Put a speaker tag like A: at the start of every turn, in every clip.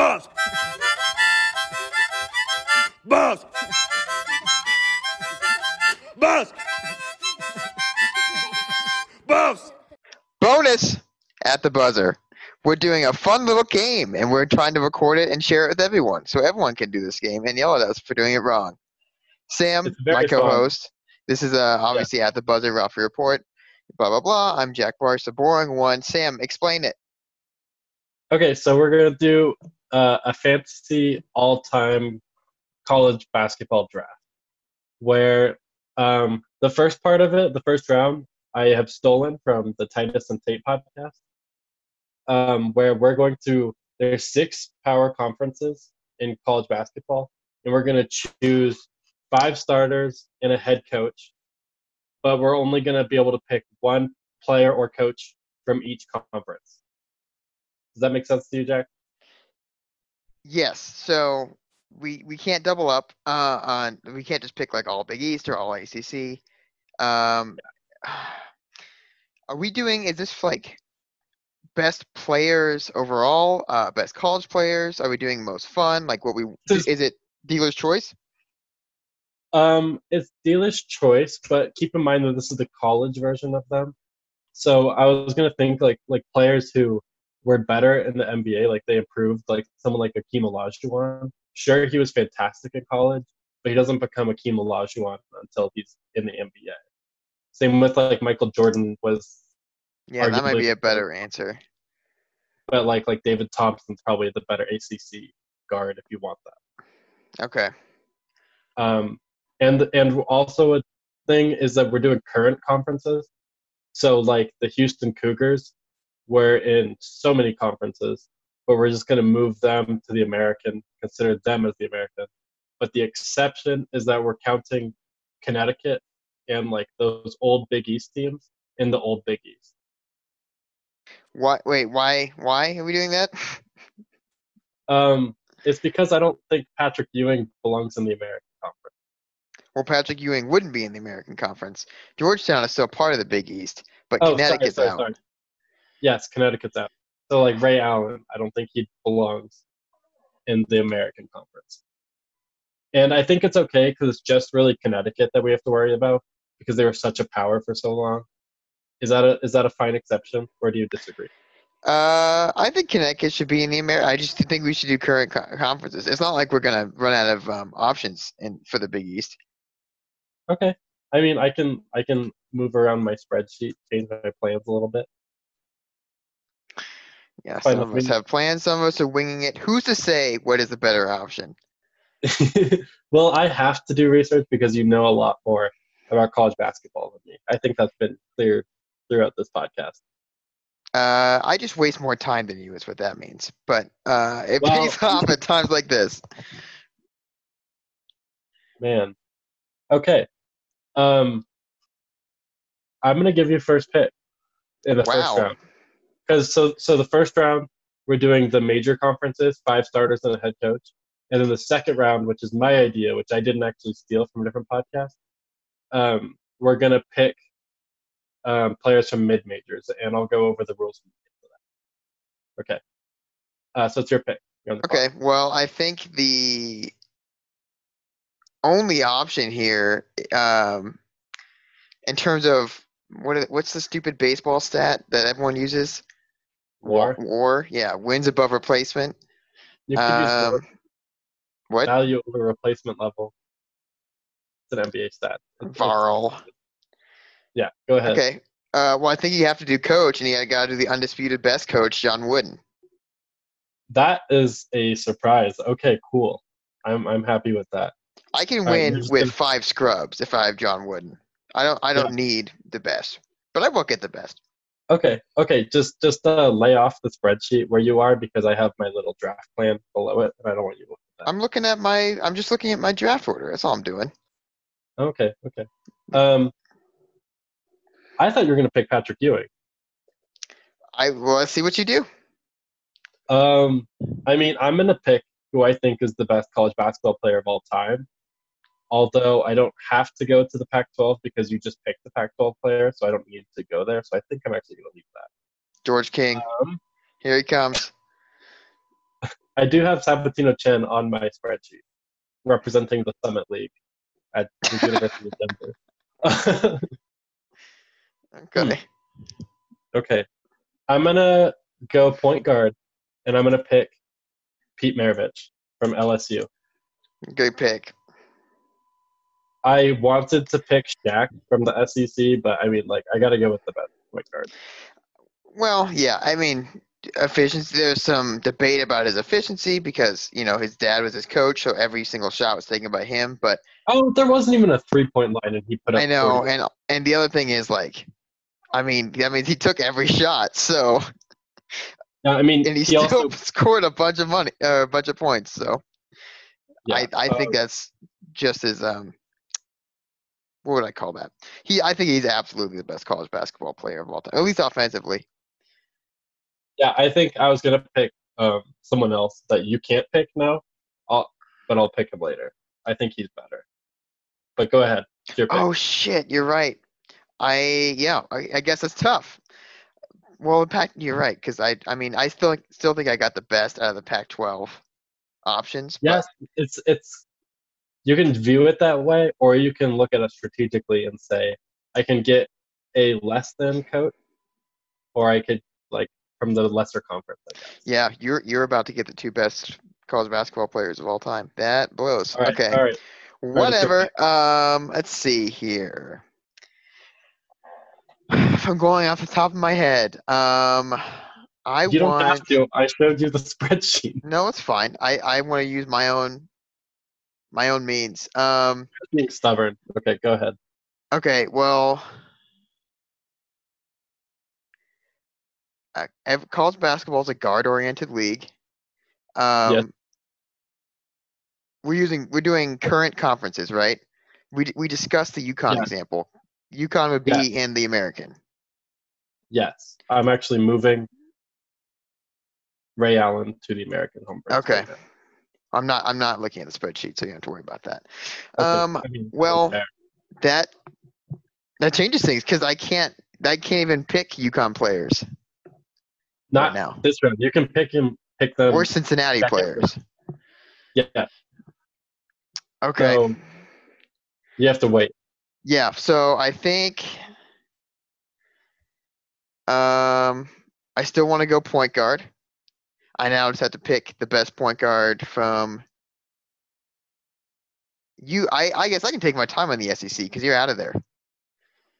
A: Balls. Balls. Balls. Balls.
B: Bonus at the buzzer. We're doing a fun little game and we're trying to record it and share it with everyone so everyone can do this game and yell at us for doing it wrong. Sam, my co-host. This is uh, obviously at the buzzer Ralphie report. Blah blah blah. I'm Jack Barsh, the boring one. Sam, explain it.
C: Okay, so we're gonna do uh, a fantasy all-time college basketball draft, where um, the first part of it, the first round, I have stolen from the Titus and Tate podcast, um, where we're going to there's six power conferences in college basketball, and we're gonna choose five starters and a head coach, but we're only gonna be able to pick one player or coach from each conference. Does that make sense to you, Jack?
B: Yes. So we we can't double up uh, on. We can't just pick like all Big East or all ACC. Um, are we doing? Is this like best players overall? Uh, best college players? Are we doing most fun? Like what we is it dealer's choice?
C: Um, it's dealer's choice, but keep in mind that this is the college version of them. So I was gonna think like like players who were better in the NBA, like they improved, like someone like Akeem Olajuwon. Sure, he was fantastic in college, but he doesn't become Akeem Olajuwon until he's in the NBA. Same with like Michael Jordan was,
B: Yeah, that might be a better answer.
C: but like like David Thompson's probably the better ACC guard if you want that.
B: Okay.
C: Um, and and also a thing is that we're doing current conferences. So like the Houston Cougars were in so many conferences, but we're just going to move them to the American, consider them as the American. But the exception is that we're counting Connecticut and like those old Big East teams in the old Big East.
B: Why? Wait. Why? Why are we doing that?
C: Um, it's because I don't think Patrick Ewing belongs in the American Conference.
B: Well, Patrick Ewing wouldn't be in the American Conference. Georgetown is still part of the Big East, but
C: Oh,
B: Connecticut's
C: sorry,
B: out.
C: sorry, sorry. Yes, Connecticut's out. So like Ray Allen, I don't think he belongs in the American Conference. And I think it's okay because it's just really Connecticut that we have to worry about because they were such a power for so long. Is that a is that a fine exception, or do you disagree?
B: Uh, I think Connecticut should be in the Amer. I just think we should do current co- conferences. It's not like we're gonna run out of um, options in for the Big East.
C: Okay. I mean, I can I can move around my spreadsheet, change my plans a little bit.
B: Yeah, some of us have plans. Some of us are winging it. Who's to say what is the better option?
C: well, I have to do research because you know a lot more about college basketball than me. I think that's been clear throughout this podcast.
B: Uh, I just waste more time than you. Is what that means. But uh, it
C: Well-
B: pays off at times like this.
C: Man. Okay. Um I'm gonna give you first pick in the first round. Because so so the first round we're doing the major conferences, five starters and a head coach. And then the second round, which is my idea, which I didn't actually steal from a different podcast, um, we're gonna pick um, players from mid majors, and I'll go over the rules for that. Okay. Uh, so it's your pick. You're on the.
B: Okay. Well, I think the only option here, um, in terms of what what's the stupid baseball stat that everyone uses?
C: War.
B: War. Yeah, wins above replacement.
C: You could use
B: Um, what?
C: value over replacement level. It's an NBA stat. It's- it's-
B: Varl.
C: Yeah, go ahead.
B: Okay. Uh, well, I think you have to do coach, and you got to do the undisputed best coach, John Wooden.
C: That is a surprise. Okay, cool. I'm I'm happy with that.
B: I can win
C: you're
B: with
C: gonna-
B: five scrubs if I have John Wooden. I don't. I don't need the best, but I will get the best.
C: Okay, okay. Just just uh, lay off the spreadsheet where you are because I have my little draft plan below it, and I don't want you to look at that.
B: I'm looking at my. I'm just looking at my draft order. That's all I'm doing.
C: Okay, okay. Um, I thought you were gonna pick Patrick Ewing.
B: I well, let's see what you do.
C: Um, I mean, I'm gonna pick who I think is the best college basketball player of all time. Although I don't have to go to the Pac-12 because you just picked the Pac-12 player, so I don't need to go there. So I think I'm actually gonna leave that.
B: George King.
C: Um,
B: Here he comes.
C: I do have Sabatino Chen on my spreadsheet, representing the Summit League at the University of Denver.
B: Okay.
C: okay, I'm gonna go point guard, and I'm gonna pick Pete Maravich from LSU.
B: Good pick.
C: I wanted to pick Shaq from the SEC, but I mean, like, I gotta go with the best point guard.
B: Well, yeah, I mean, efficiency. There's some debate about his efficiency because you know his dad was his coach, so every single shot was taken by him. But
C: Oh, there wasn't even a three point line, and he put up.
B: I know,
C: 40.
B: and and the other thing is like, I mean, that means he took every shot. So
C: I mean,
B: and he,
C: he
B: still
C: also
B: scored a bunch of money, uh, a bunch of points. So
C: yeah,
B: I I think
C: uh,
B: that's just as um. What would I call that? He, I think he's absolutely the best college basketball player of all time, at least offensively.
C: yeah, I think I was gonna pick um, someone else that you can't pick now, I'll, but I'll pick him later. I think he's better. But go ahead.
B: Oh shit, you're right. I yeah, I, I guess it's tough. Well, Pac, you're right because I I mean I still still think I got the best out of the Pac-12 options.
C: yes, it's it's. You can view it that way, or you can look at it strategically and say, I can get a less than coach, or I could like from the lesser conference.
B: Yeah, you're you're about to get the two best college basketball players of all time. That blows.
C: Right.
B: okay,
C: All right.
B: whatever. Um, let's see here. If I'm going off the top of my head, um, I
C: You don't
B: want.
C: have to. I showed you the spreadsheet.
B: No, it's fine. I I want to use my own my own means. Um.
C: Being stubborn. Okay, go ahead.
B: Okay, well, uh, college basketball is a guard-oriented league. Um, We're using we're doing current conferences, right? We we discussed the UConn
C: Yeah.
B: example. UConn would be
C: Yeah.
B: in the American.
C: Yes, I'm actually moving Ray Allen to the American home.
B: Okay.
C: now.
B: I'm not I'm not looking at the spreadsheet, so you don't have to worry about that.
C: Okay,
B: Um,
C: I mean,
B: well,
C: okay.
B: that that changes things because I can't I can't even pick UConn players right
C: not
B: now
C: this round. You can pick him. Pick them.
B: or Cincinnati players.
C: yeah.
B: Okay.
C: So you have to wait.
B: Yeah, so I think um I still want to go point guard. I now just have to pick the best point guard from you I I guess I can take my time on the SEC because you're out of there.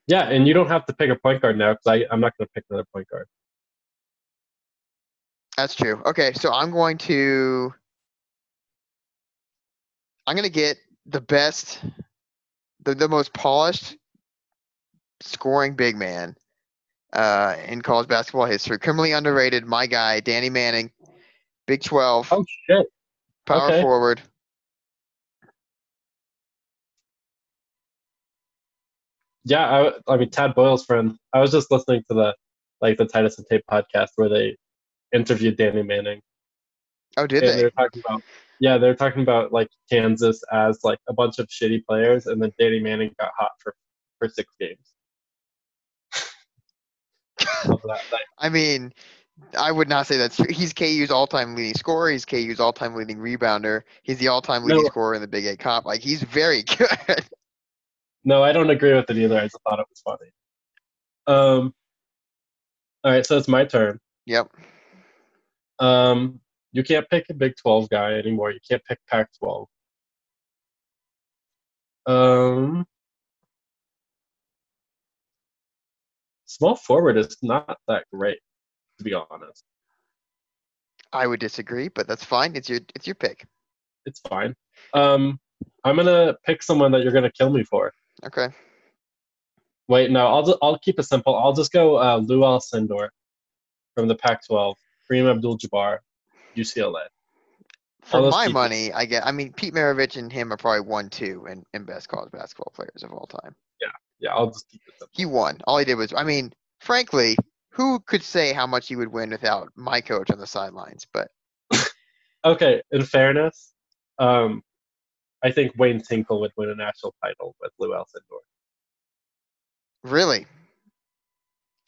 C: Yeah, and you don't have to pick a point guard now because I'm not going to pick another point guard.
B: That's true. Okay, so I'm going to I'm gonna get the best the, the most polished scoring big man uh in college basketball history. Criminally underrated, my guy, Danny Manning, Big Twelve,
C: Oh shit!
B: power
C: okay.
B: forward.
C: Yeah, I, I mean Tad Boyle's friend. I was just listening to the like the Titus and Tate podcast where they interviewed Danny Manning,
B: Oh, did
C: and they
B: they?
C: were talking about yeah, they were talking about like Kansas as like a bunch of shitty players, and then Danny Manning got hot for for six games. Love that. That-
B: I mean, I would not say that's true. He's KU's all-time leading scorer. He's KU's all-time leading rebounder. He's the all-time leading
C: No.
B: scorer in the Big Eight comp. Like he's very good.
C: No, I don't agree with it either. I just thought it was funny. Um. All right, so it's my turn.
B: yep.
C: Um, you can't pick a Big 12 guy anymore. You can't pick Pac-12. Um, small forward is not that great, to be honest.
B: I would disagree, but that's fine. It's your it's your pick.
C: It's fine. Um, I'm gonna pick someone that you're gonna kill me for.
B: Okay.
C: Wait, no, I'll I'll keep it simple. I'll just go uh, Lou Alcindor from the Pac-12, Kareem Abdul-Jabbar, UCLA.
B: For my
C: people.
B: money, I get. I mean, Pete Maravich and him are probably one, two, in, in best college basketball players of all time.
C: Yeah, yeah, I'll just keep it simple.
B: He won. All he did was. I mean, frankly, who could say how much he would win without my coach on the sidelines? But
C: Okay, in fairness, um, I think Wayne Tinkle would win a national title with Lou Alcindor.
B: really,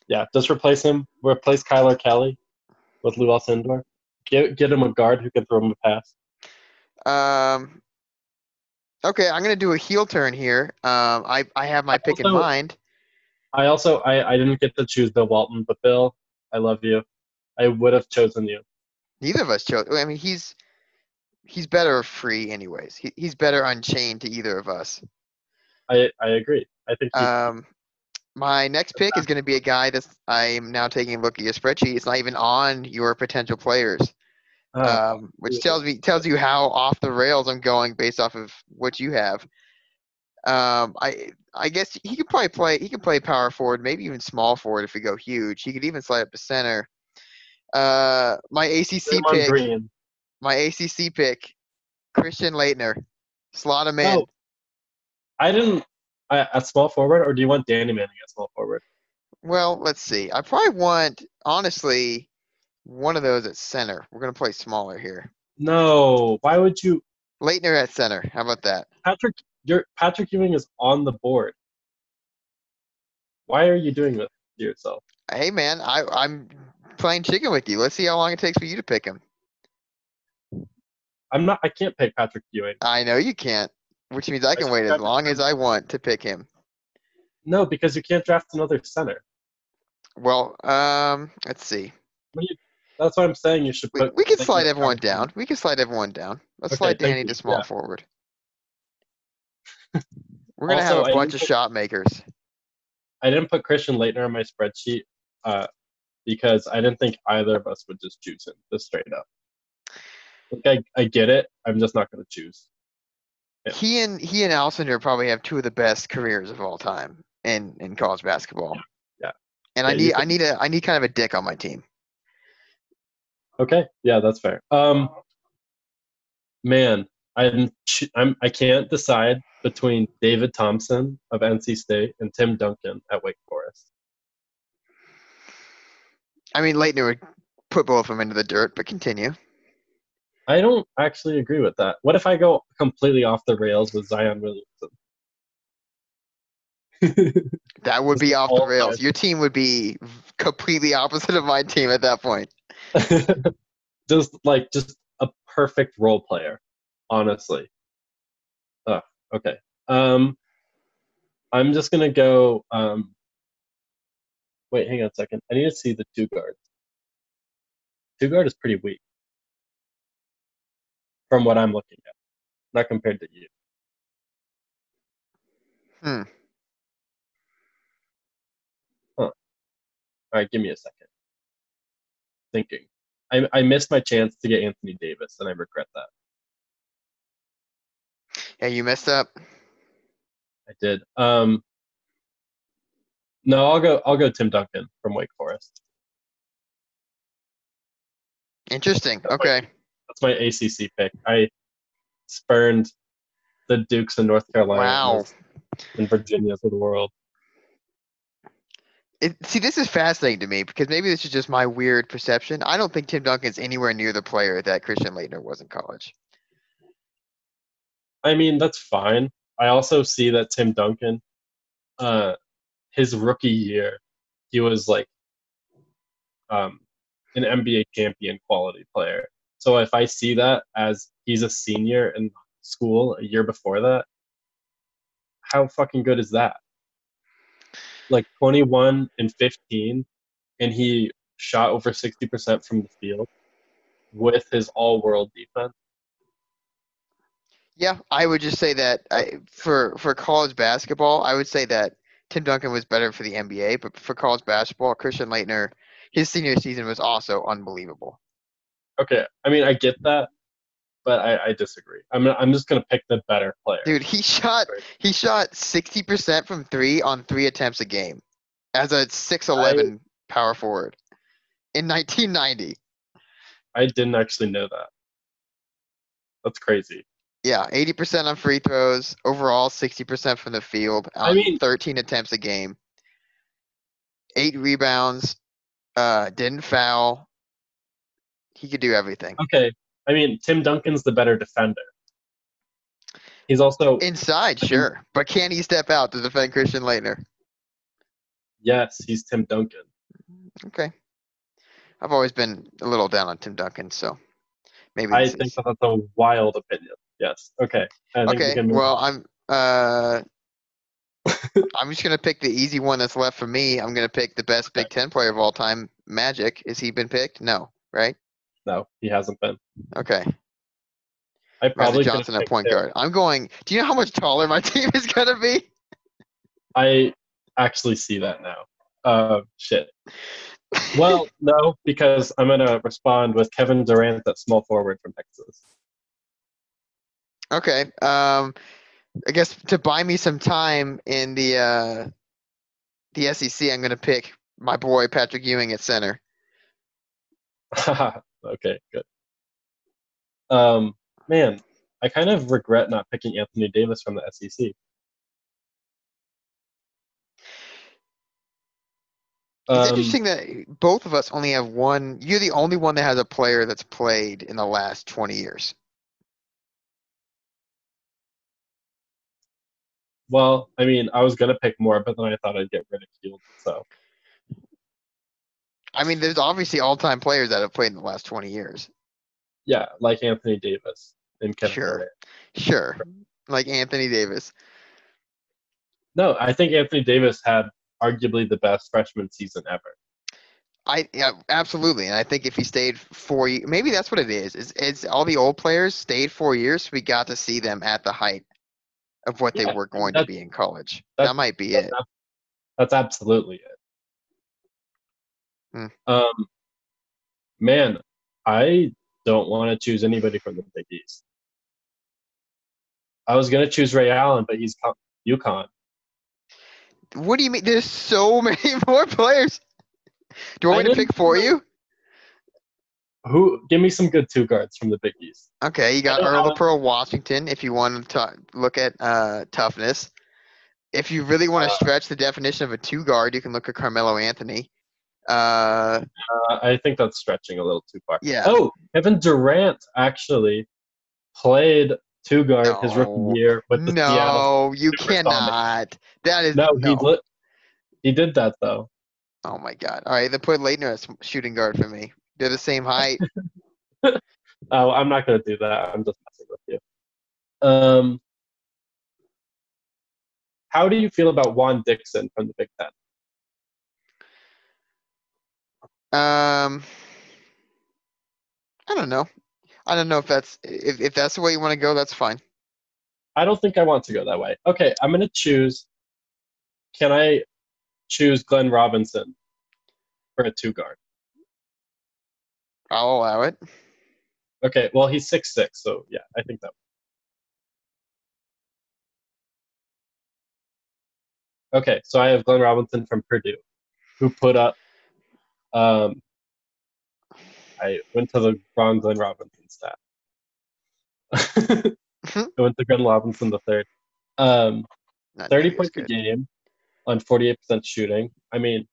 C: Yeah, just replace him. Replace Kylor Kelley with Lou Alcindor. Get get him a guard who can throw him a pass.
B: Um. Okay, I'm gonna do a heel turn here. Um, I I have my pick in mind.
C: I also I, I didn't get to choose Bill Walton, but Bill, I love you. I would have chosen you.
B: Neither of us chose. I mean, he's he's better free, anyways. He, he's better unchained to either of us.
C: I I agree. I think
B: Um, my next pick is going to be a guy that I'm now taking a look at your spreadsheet. It's not even on your potential players,
C: uh,
B: um, which tells me tells you how off the rails I'm going based off of what you have. Um, I I guess he could probably play. He could play power forward, maybe even small forward if we go huge. He could even slide up to center. Uh, my ACC pick.
C: Green.
B: My ACC pick, Christian Laettner. Slot him in.
C: Oh, I didn't I, at small forward, or do you want Danny Manning at small forward?
B: Well, let's see. I probably want, honestly, one of those at center. We're gonna play smaller here.
C: No. Why would you?
B: Laettner at center. How about that?
C: Patrick, your Patrick Ewing is on the board. Why are you doing this to yourself?
B: Hey man, I I'm playing chicken with you. Let's see how long it takes for you to pick him.
C: I'm not. I can't pick Patrick Ewing.
B: I know you can't, which means I can wait as long as I want to pick him.
C: No, because you can't draft another center.
B: Well, um, let's see.
C: That's what I'm saying. You should
B: We,
C: put.
B: we can slide everyone down. We can slide everyone down. Let's
C: Okay,
B: slide Danny
C: you.
B: to small
C: Yeah.
B: forward. We're gonna
C: Also,
B: have
C: I
B: a bunch of
C: put-
B: shot makers.
C: I didn't put Christian Laettner on my spreadsheet uh, because I didn't think either of us would just choose him, just straight up. Like I, I get it. I'm just not going to choose. Yeah.
B: He and he and Alcindor probably have two of the best careers of all time in in college basketball.
C: Yeah.
B: And I
C: Yeah, you
B: need I need a I need kind of a dick on my team.
C: Okay, yeah, that's fair. Um, man, I'm, I'm I can't decide between David Thompson of NC State and Tim Duncan at Wake Forest.
B: I mean, Laettner would put both of them into the dirt, but continue.
C: I don't actually agree with that. What if I go completely off the rails with Zion Williamson?
B: That would be off the rails. Your team would be completely opposite of my team at that point.
C: just like just a perfect role player, honestly. Okay. Um, I'm just gonna go. Um, wait, hang on a second. I need to see the two guards. Two guard is pretty weak from what I'm looking at, not compared to you.
B: Hmm. Huh.
C: All right, give me a second. Thinking. I, I missed my chance to get Anthony Davis, and I regret that.
B: Yeah, you messed up.
C: I did. Um, no, I'll go. I'll go Tim Duncan from Wake Forest.
B: Interesting.
C: That's
B: Okay.
C: That's my ACC pick. I spurned the Dukes in North Carolina
B: Wow.
C: and Virginias of the world.
B: It, see, this is fascinating to me because maybe this is just my weird perception. I don't think Tim Duncan's anywhere near the player that Christian Laettner was in college.
C: I mean, that's fine. I also see that Tim Duncan, uh, his rookie year, he was like um, an NBA champion quality player. So if I see that as he's a senior in school a year before that, how fucking good is that? Like 21 and 15, and he shot over 60% from the field with his all world defense.
B: Yeah, I would just say that I, for for college basketball, I would say that Tim Duncan was better for the NBA, but for college basketball, Christian Laettner, his senior season was also unbelievable.
C: Okay, I mean I get that, but I, I disagree. I'm I'm just gonna pick the better player.
B: Dude, he shot he shot sixty percent from three on three attempts a game, as a six eleven power forward, in nineteen ninety.
C: I didn't actually know that. That's crazy.
B: Yeah, eighty percent on free throws, overall sixty percent from the field,
C: I mean-
B: thirteen attempts a game, eight rebounds, uh, didn't foul. He could do everything.
C: Okay, I mean Tim Duncan's the better defender. He's also
B: Inside, sure, but can he step out to defend Christian Laettner?
C: yes, he's Tim Duncan.
B: Okay. I've always been a little down on Tim Duncan, so maybe.
C: I think
B: is-
C: that's a wild opinion. Yes. Okay. Think we
B: Okay, well,
C: on.
B: I'm uh, I'm just gonna pick the easy one that's left for me. I'm gonna pick the best Big Ten player of all time, Magic. Is he been picked? No, right?
C: no, he hasn't been.
B: Okay,
C: I
B: Magic
C: probably could've
B: Johnson at point
C: him.
B: guard. I'm going. Do you know how much taller my team is gonna be?
C: I actually see that now. Uh, shit. Well, no, because I'm gonna respond with Kevin Durant at small forward from Texas.
B: Okay. Um, I guess to buy me some time in the uh, the SEC, I'm gonna pick my boy Patrick Ewing at center.
C: okay, good. Um, man, I kind of regret not picking Anthony Davis from the SEC.
B: It's
C: Um,
B: interesting that both of us only have one. You're the only one that has a player that's played in the last 20 years.
C: Well, I mean, I was gonna pick more, but then I thought I'd get ridiculed. So
B: I mean, there's obviously all-time players that have played in the last 20 years.
C: yeah, like Anthony Davis and Kevin
B: Sure.
C: Durant.
B: Sure, like Anthony Davis.
C: No, I think Anthony Davis had arguably the best freshman season ever.
B: I yeah, absolutely, and I think if he stayed four, maybe that's what it is. Is it's all the old players stayed four years, so we got to see them at the height of what they were going to be in college. That might be
C: That's,
B: it.
C: ab- that's absolutely it.
B: Hmm.
C: Um, man, I don't want to choose anybody from the Big East. I was gonna choose Ray Allen, but he's co- UConn.
B: What do you mean? There's so many more players. Do you want
C: I
B: me to pick for
C: know.
B: you?
C: Who? Give me some good two guards from the Big East.
B: Okay, you got Earl
C: know.
B: of Pearl Washington if you want to ta- look at uh, toughness. If you really want to
C: Uh,
B: stretch the definition of a two guard, you can look at Carmelo Anthony. Uh,
C: Uh, I think that's stretching a little too far.
B: Yeah.
C: Oh, Kevin Durant actually played two guard his rookie year with the Seattle.
B: no, you
C: Supersonics.
B: cannot. That is
C: No,
B: no.
C: he lit. He did that though.
B: Oh my god! All right, then put Laettner as shooting guard for me. They're the same height.
C: Oh, I'm not gonna do that. I'm just messing with you. Um, how do you feel about Juan Dixon from the Big Ten?
B: Um, I don't know. I don't know if that's if, if that's the way you want to go. That's fine.
C: I don't think I want to go that way. Okay, I'm gonna choose. Can I choose Glenn Robinson for a two guard?
B: I'll allow it.
C: Okay, well he's six six, so yeah, I think that. Okay, so I have Glenn Robinson from Purdue, who put up. Um, I went to the wrong Glenn Robinson stat. I went to Glenn Robinson the third. Um, 30 points a game on 48% shooting. I mean,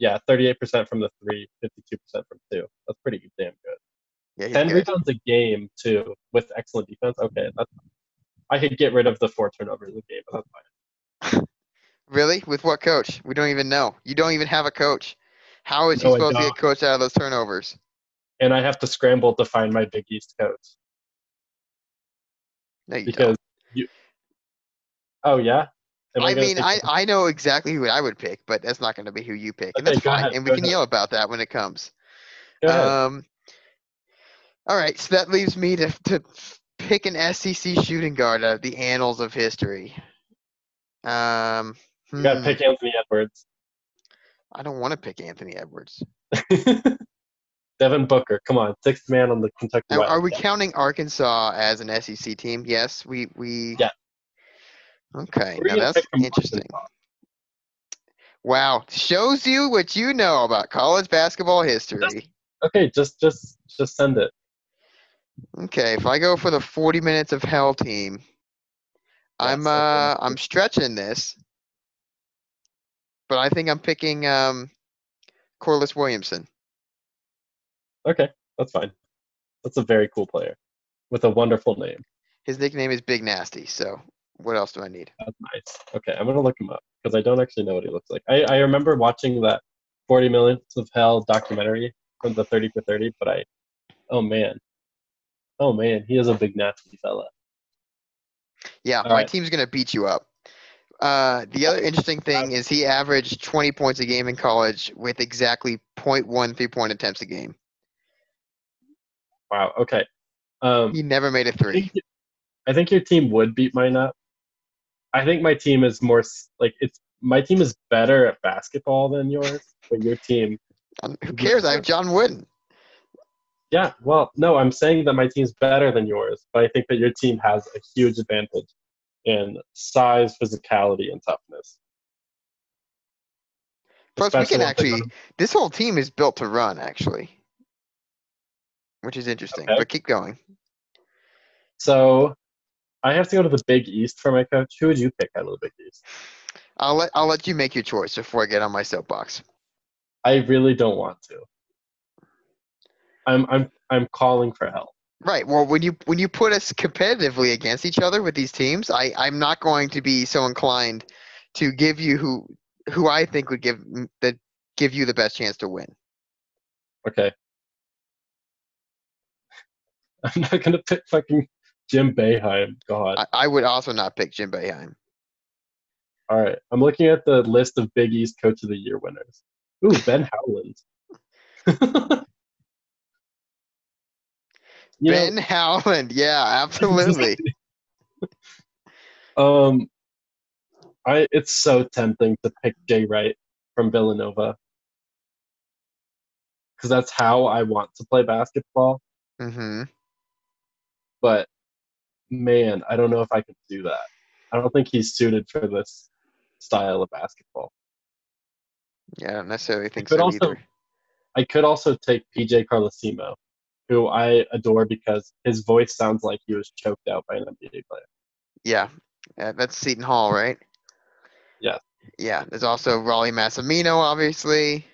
C: yeah, 38% from the three, 52% from two. That's pretty damn good.
B: Yeah,
C: 10
B: good.
C: rebounds a game, too, with excellent defense. Okay, that's I could get rid of the four turnovers a game, but that's fine.
B: Really? With what coach? We don't even know. You don't even have a coach. How is he
C: No, I
B: supposed to get coached out of those turnovers?
C: And I have to scramble to find my Big East coach
B: No, you
C: because
B: don't.
C: you. Oh, yeah?
B: I mean, I, I know exactly who I would pick, but that's not going to be who you pick, and that's fine.
C: ahead,
B: and we can
C: ahead.
B: yell about that when it comes. Um, all right, so that leaves me to to pick an SEC shooting guard out of the annals of history. Um,
C: you gotta
B: hmm,
C: pick Anthony Edwards.
B: I don't want to pick Anthony Edwards.
C: Devin Booker, come on, sixth man on the Kentucky.
B: Are, are we counting Arkansas as an SEC team? Yes, we we.
C: Yeah.
B: Okay,
C: We're
B: now that's interesting. Wow, shows you what you know about college basketball history.
C: Okay, just just just send it.
B: Okay, if I go for the 40 minutes of hell team, I'm uh I'm stretching this. But I think I'm picking um Corliss Williamson.
C: Okay, that's fine. That's a very cool player with a wonderful name.
B: His nickname is Big Nasty, so what else do I need?
C: That's nice. Okay, I'm gonna look him up because I don't actually know what he looks like. I, I remember watching that 40 Minutes of Hell documentary from the 30 for 30, but I, oh man, oh man, he is a big nasty fella.
B: Yeah,
C: All
B: my
C: right.
B: team's gonna beat you up. Uh, the other interesting thing is he averaged 20 points a game in college with exactly 0.1 three-point attempts a game.
C: Wow. Okay. Um,
B: He never made a three.
C: think, I think your team would beat mine up. I think my team is more like it's my team is better at basketball than yours, but your team,
B: Um, Who cares? I have John Wooden.
C: yeah. Well, no, I'm saying that my team's better than yours, but I think that your team has a huge advantage in size, physicality, and toughness.
B: Plus, we can
C: once they go
B: actually. This whole team is built to run, actually, which is interesting.
C: Okay.
B: But keep going.
C: So I have to go to the Big East for my coach. Who would you pick out of the Big East?
B: I'll let I'll let you make your choice before I get on my soapbox.
C: I really don't want to. I'm I'm I'm calling for help.
B: Right. Well, when you when you put us competitively against each other with these teams, I I'm not going to be so inclined to give you who who I think would give that give you the best chance to win.
C: Okay. I'm not gonna pick fucking Jim Boeheim. God.
B: I, I would also not pick Jim Boeheim.
C: All right. I'm looking at the list of Big East Coach of the Year winners. Ooh, Ben Howland. You know,
B: Ben Howland. Yeah, absolutely.
C: um, I it's so tempting to pick Jay Wright from Villanova because that's how I want to play basketball.
B: hmm
C: But man, I don't know if I could do that. I don't think he's suited for this style of basketball.
B: Yeah, I don't necessarily think so
C: also-
B: either.
C: I could also take PJ Carlesimo, who I adore because his voice sounds like he was choked out by an NBA player.
B: Yeah, uh, that's Seton Hall, right?
C: Yeah.
B: Yeah. There's also Rollie Massimino, obviously.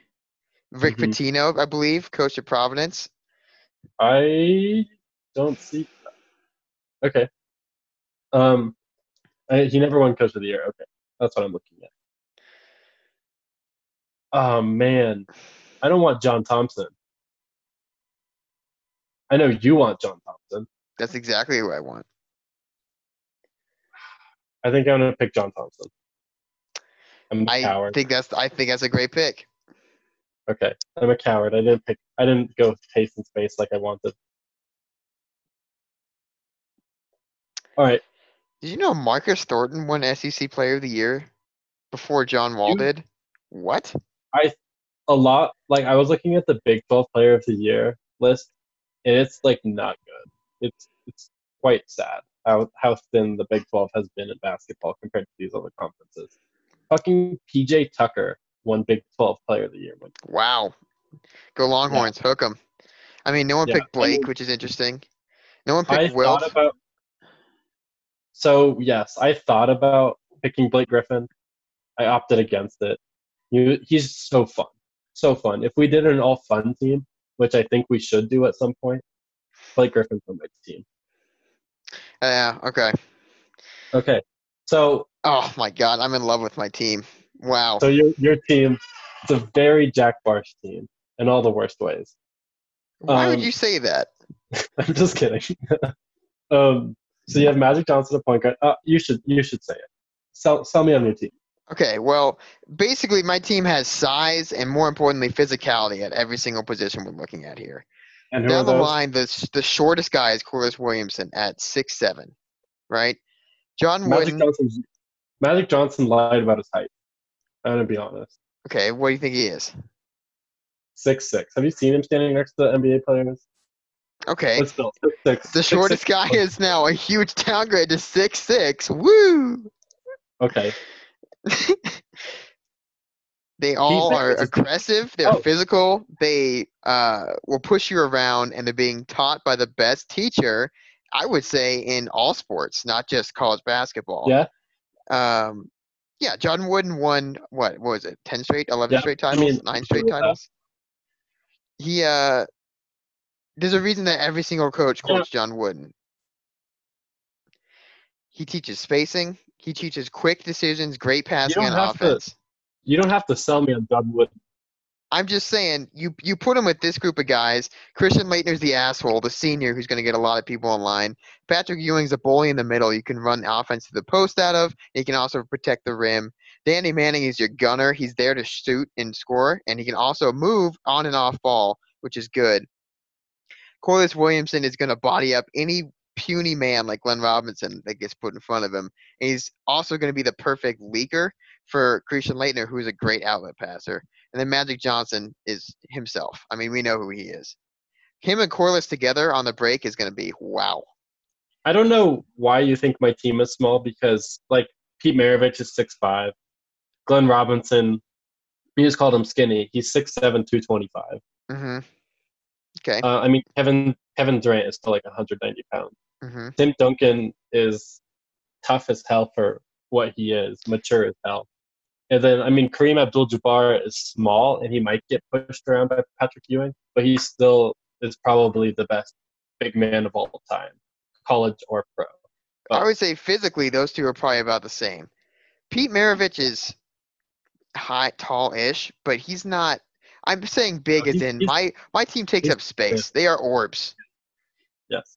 B: Rick
C: Mhm.
B: Pitino, I believe, coach of Providence.
C: I don't see. Okay. Um, I, he never won Coach of the Year. Okay, that's what I'm looking at. Oh man, I don't want John Thompson. I know you want John Thompson.
B: That's exactly who I want.
C: I think I'm gonna pick John Thompson. I'm a
B: I
C: coward.
B: think that's I think that's a great pick.
C: Okay, I'm a coward. I didn't pick. I didn't go pace and space like I wanted. All right,
B: Did you know Marcus Thornton won SEC Player of the Year before John Wall
C: You-
B: did? What?
C: I a lot. Like I was looking at the Big 12 Player of the Year list, and it's like not good. It's it's quite sad how how thin the Big 12 has been in basketball compared to these other conferences. Fucking PJ Tucker won Big 12 Player of the Year.
B: Wow. Go Longhorns, hook 'em. I mean, no one
C: Yeah,
B: picked
C: I mean-
B: Blake, which is interesting. No one
C: I
B: picked Wilt.
C: thought about. So yes, I thought about picking Blake Griffin. I opted against it. He, he's so fun, so fun. If we did an all fun team, which I think we should do at some point, Blake Griffin's on my team.
B: Yeah, okay.
C: Okay, so
B: Oh my god, I'm in love with my team. Wow.
C: so your your team, it's a very Jack Barsh team in all the worst ways.
B: Why would
C: um,
B: you say that?
C: I'm just kidding. um, so you have Magic Johnson at point guard. Uh, you should you should say it. Sell sell me on your team.
B: Okay, well, basically my team has size and more importantly physicality at every single position we're looking at here.
C: And who are
B: Down the line, the the shortest guy is Corliss Williamson at six seven, right? John
C: Magic Johnson. Magic Johnson lied about his height. I'm gonna be honest.
B: Okay, what do you think he is?
C: Six six. Have you seen him standing next to the NBA players?
B: Okay,
C: But still, six six.
B: the
C: six,
B: shortest
C: six,
B: guy is now a huge downgrade to six six. Woo!
C: Okay.
B: They all are aggressive. They're
C: Oh.
B: physical. They uh, will push you around, and they're being taught by the best teacher. I would say in all sports, not just college basketball.
C: Yeah.
B: Um, yeah. John Wooden won what? What was it? Ten straight, eleven
C: Yeah,
B: straight
C: I
B: titles,
C: mean,
B: nine straight titles. He uh, there's a reason that every single coach
C: Yeah.
B: quotes John Wooden. He teaches spacing. He teaches quick decisions, great passing on
C: have to-
B: offense.
C: You don't have to sell me on John Wood.
B: I'm just saying, you you put him with this group of guys. Christian Laettner's the asshole, the senior who's going to get a lot of people in line. Patrick Ewing's a bully in the middle. You can run offense to the post out of. He can also protect the rim. Danny Manning is your gunner. He's there to shoot and score, and he can also move on and off ball, which is good. Corliss Williamson is going to body up any puny man like Glenn Robinson that gets put in front of him. And he's also going to be the perfect leaker for Christian Laettner, who is a great outlet passer. And then Magic Johnson is himself. I mean, we know who he is. Him and Corliss together on the break is going to be wow.
C: I don't know why you think my team is small because like Pete Maravich is six five, Glenn Robinson, we just called him skinny. He's six seven, two twenty five.
B: Mm-hmm. Okay.
C: Uh, I mean Kevin Kevin Durant is still like 190 pounds.
B: Mm-hmm.
C: Tim Duncan is tough as hell for what he is, mature as hell. And then, I mean, Kareem Abdul-Jabbar is small, and he might get pushed around by Patrick Ewing, but he still is probably the best big man of all time, college or pro.
B: I would say physically, those two are probably about the same. Pete Maravich is high, tall-ish, but he's not. I'm saying big
C: No,
B: as in my my team takes up space. They are orbs.
C: Yes.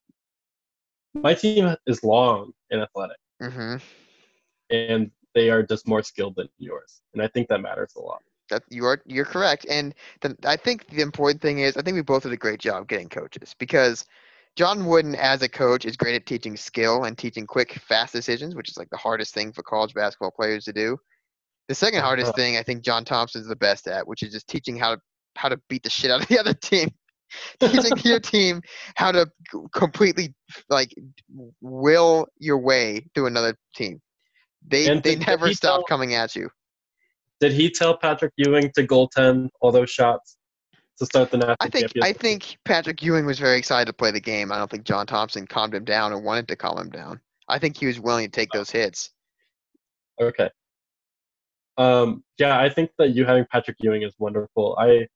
C: My team is long and athletic,
B: Mm-hmm.
C: and they are just more skilled than yours, and I think that matters a lot.
B: That you are you're correct, and the, I think the important thing is I think we both did a great job getting coaches because John Wooden as a coach is great at teaching skill and teaching quick, fast decisions, which is like the hardest thing for college basketball players to do. The second hardest thing I think John Thompson's the best at, which is just teaching how to how to beat the shit out of the other team. teaching your team how to completely like will your way through another team. They
C: And
B: they
C: did- did
B: never
C: he
B: stop
C: tell-
B: coming at you.
C: Did he tell Patrick Ewing to goaltend all those shots to start the national
B: I think I think Patrick Ewing was very excited to play the game. I don't think John Thompson calmed him down or wanted to calm him down. I think he was willing to take oh. those hits.
C: Okay. Um, yeah, I think that you having Patrick Ewing is wonderful. I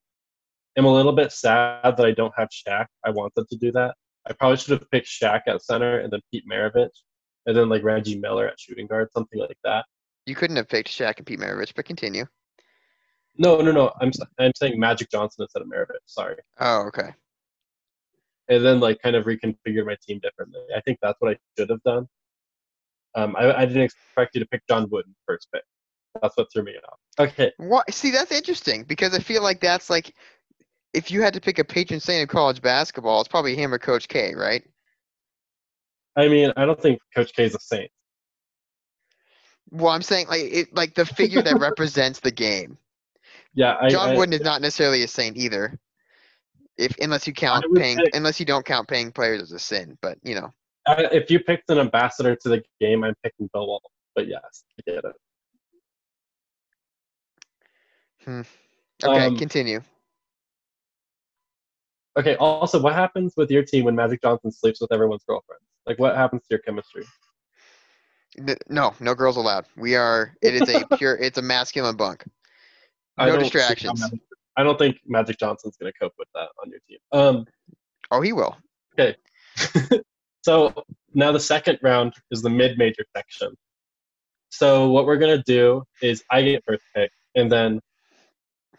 C: am a little bit sad that I don't have Shaq. I wanted to do that. I probably should have picked Shaq at center and then Pete Maravich, and then like Reggie Miller at shooting guard, something like that.
B: You couldn't have picked Shaq and Pete Maravich, but continue.
C: No, no, no. I'm I'm saying Magic Johnson instead of Maravich. Sorry,
B: Oh, okay.
C: and then like kind of reconfigured my team differently. I think that's what I should have done. Um, I, I didn't expect you to pick John Wooden first pick. That's what threw me off. Okay,
B: What? See, that's interesting because I feel like that's like if you had to pick a patron saint of college basketball, it's probably him or Coach K, right?
C: I mean, I don't think Coach K is a saint.
B: Well, I'm saying like it, like the figure that represents the game.
C: Yeah, I,
B: John
C: I,
B: Wooden is not necessarily a saint either. If unless you count paying,
C: say-
B: unless you don't count paying players as a sin, but you know.
C: If you picked an ambassador to the game, I'm picking Bill Walton. But yes, I get it.
B: Okay,
C: Um,
B: continue.
C: Okay. Also, what happens with your team when Magic Johnson sleeps with everyone's girlfriends? Like, what happens to your chemistry?
B: No, no girls allowed. We are. It is a pure. It's a masculine bunk. No
C: how
B: distractions.
C: Magic- I don't think Magic Johnson's going to cope with that on your team. Um.
B: Oh, he will. Okay.
C: so now the second round is the mid-major section. So what we're gonna do is I get first pick, and then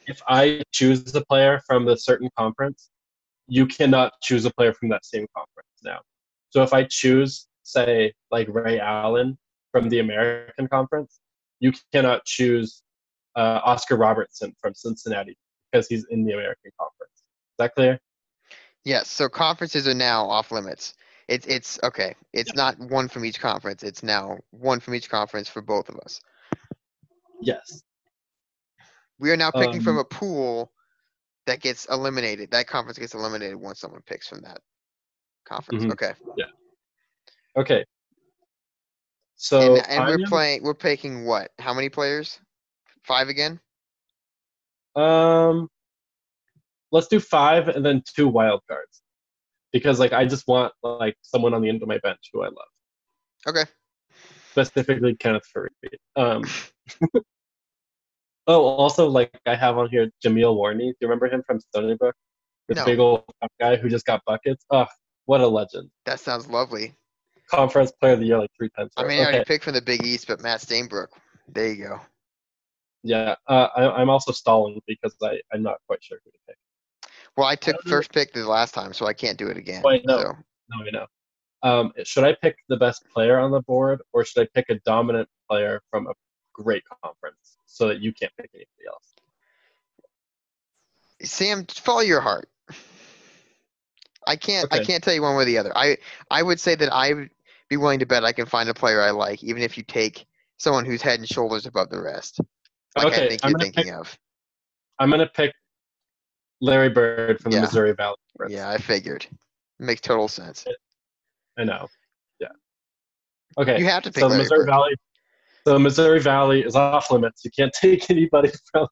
C: if I choose a player from a certain conference, you cannot choose a player from that same conference now. So if I choose, say, like Ray Allen from the American Conference, you cannot choose uh, Oscar Robertson from Cincinnati because he's in the American Conference. Is that clear?
B: Yes. So conferences are now off limits. It's it's okay. It's not one from each conference. It's now one from each conference for both of us.
C: Yes.
B: We are now picking from
C: Um,
B: a pool that gets eliminated. That conference gets eliminated once someone picks from that conference.
C: Mhm.
B: Okay. Yeah.
C: Okay. So
B: and and we're playing. We're picking what? How many players? Five again.
C: Um, let's do five and then two wild cards, because like I just want like someone on the end of my bench who I love,
B: Okay.
C: specifically Kenneth Faried. Um, oh, also like I have on here Jameel Warney. Do you remember him from Stony Brook? This
B: No.
C: big old guy who just got buckets. Oh, what a legend!
B: That sounds lovely.
C: Conference Player of the Year like three times.
B: I mean, I
C: okay.
B: already picked from the Big East, but Matt Stainbrook. There you go.
C: Yeah, uh, I, I'm also stalling because I, I'm not quite sure who to pick.
B: Well, I took first pick the last time, so I can't do it again.
C: Wait, no.
B: so-
C: No, I know. Um, should I pick the best player on the board, or should I pick a dominant player from a great conference so that you can't pick anybody else?
B: Sam, follow your heart. I can't. I can't tell you one way or the other. I I would say that I would be willing to bet I can find a player I like, even if you take someone who's head and shoulders above the rest, like I
C: Okay,
B: think
C: I'm
B: you're thinking
C: pick-
B: of.
C: I'm gonna pick Larry Bird from
B: Yeah.
C: the Missouri Valley. Conference.
B: Yeah, I figured. Makes total sense.
C: I know. Yeah. Okay.
B: You have to pick
C: so the
B: Larry
C: Missouri
B: Bird.
C: Valley. So Missouri Valley is off limits. You can't take anybody from.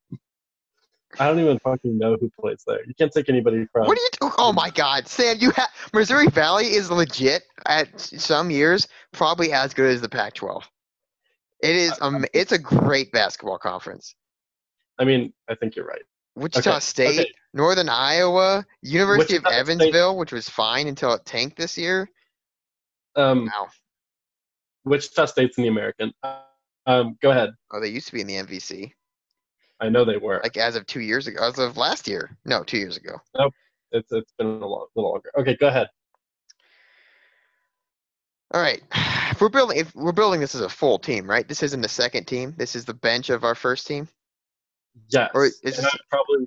C: I don't even fucking know who plays there. You can't take anybody from.
B: What are you? Do- oh my God, Sam! You have Missouri Valley is legit at some years probably as good as the Pac-12. It is. Um, it's a great basketball conference.
C: I mean, I think you're right.
B: Wichita
C: Okay,
B: State,
C: okay.
B: Northern Iowa, University of
C: Wichita State-
B: Evansville, which was fine until it tanked this year.
C: Um,
B: Wow.
C: Wichita State's in the American. Um, go ahead.
B: Oh, they used to be in the MVC,
C: I know they were.
B: like as of two years ago, as of last year. No, two years ago. Nope.
C: It's it's been a lo- little longer. Okay, go ahead.
B: All right, if we're building, if we're building this as a full team, right? This isn't the second team. This is the bench of our first team.
C: Yes.
B: Or is this-
C: probably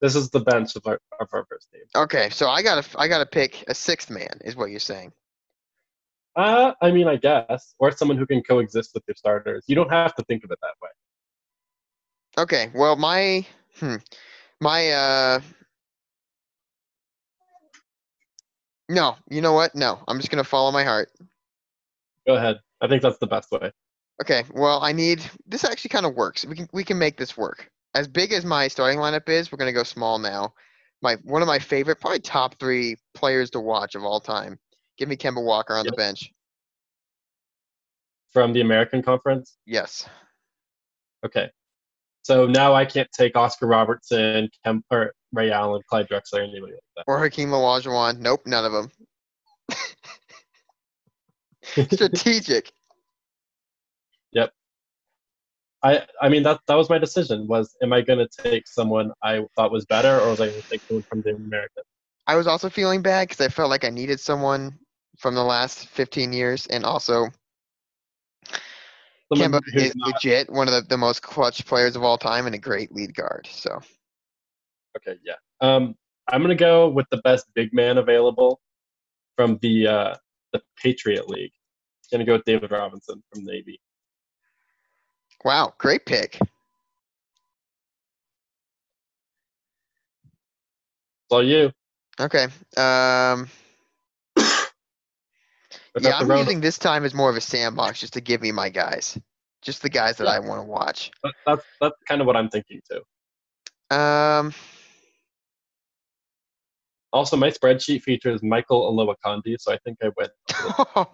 C: this is the bench of our of our first team.
B: Okay, so I gotta, I gotta pick a sixth man, is what you're saying.
C: Uh, I mean, I guess, or someone who can coexist with your starters. You don't have to think of it that way.
B: Okay, well, my, hmm, my, uh, no, you know what? No, I'm just gonna follow my heart.
C: Go ahead. I think that's the best way.
B: Okay, well, I need, this actually kind of works. We can, we can make this work. As big as my starting lineup is, we're gonna go small now. My, one of my favorite, probably top three players to watch of all time. Give me Kemba Walker on the bench.
C: From the American Conference.
B: Yes.
C: Okay. So now I can't take Oscar Robertson, Kemp, or Ray Allen, Clyde Drexler, anybody like that.
B: Or Hakeem Olajuwon. Nope, none of them. Strategic. Yep.
C: I I mean that that was my decision. Was am I going to take someone I thought was better, or was I going to take someone from the American?
B: I was also feeling bad because I felt like I needed someone from the last 15 years, and also
C: Someone
B: Kemba is
C: not-
B: legit one of the, the most clutch players of all time and a great lead guard. So
C: Okay, yeah. Um, I'm gonna go with the best big man available from the uh, the Patriot League. Gonna go with David Robinson from Navy.
B: wow, great pick.
C: It's all you.
B: Okay. Um, yeah, I'm using this time as more of a sandbox just to give me my guys, just the guys that
C: Yeah.
B: I want to watch.
C: that- that's that's kind of what I'm thinking too.
B: Um,
C: Also, my spreadsheet features Michael Olowokandi, so I think I win.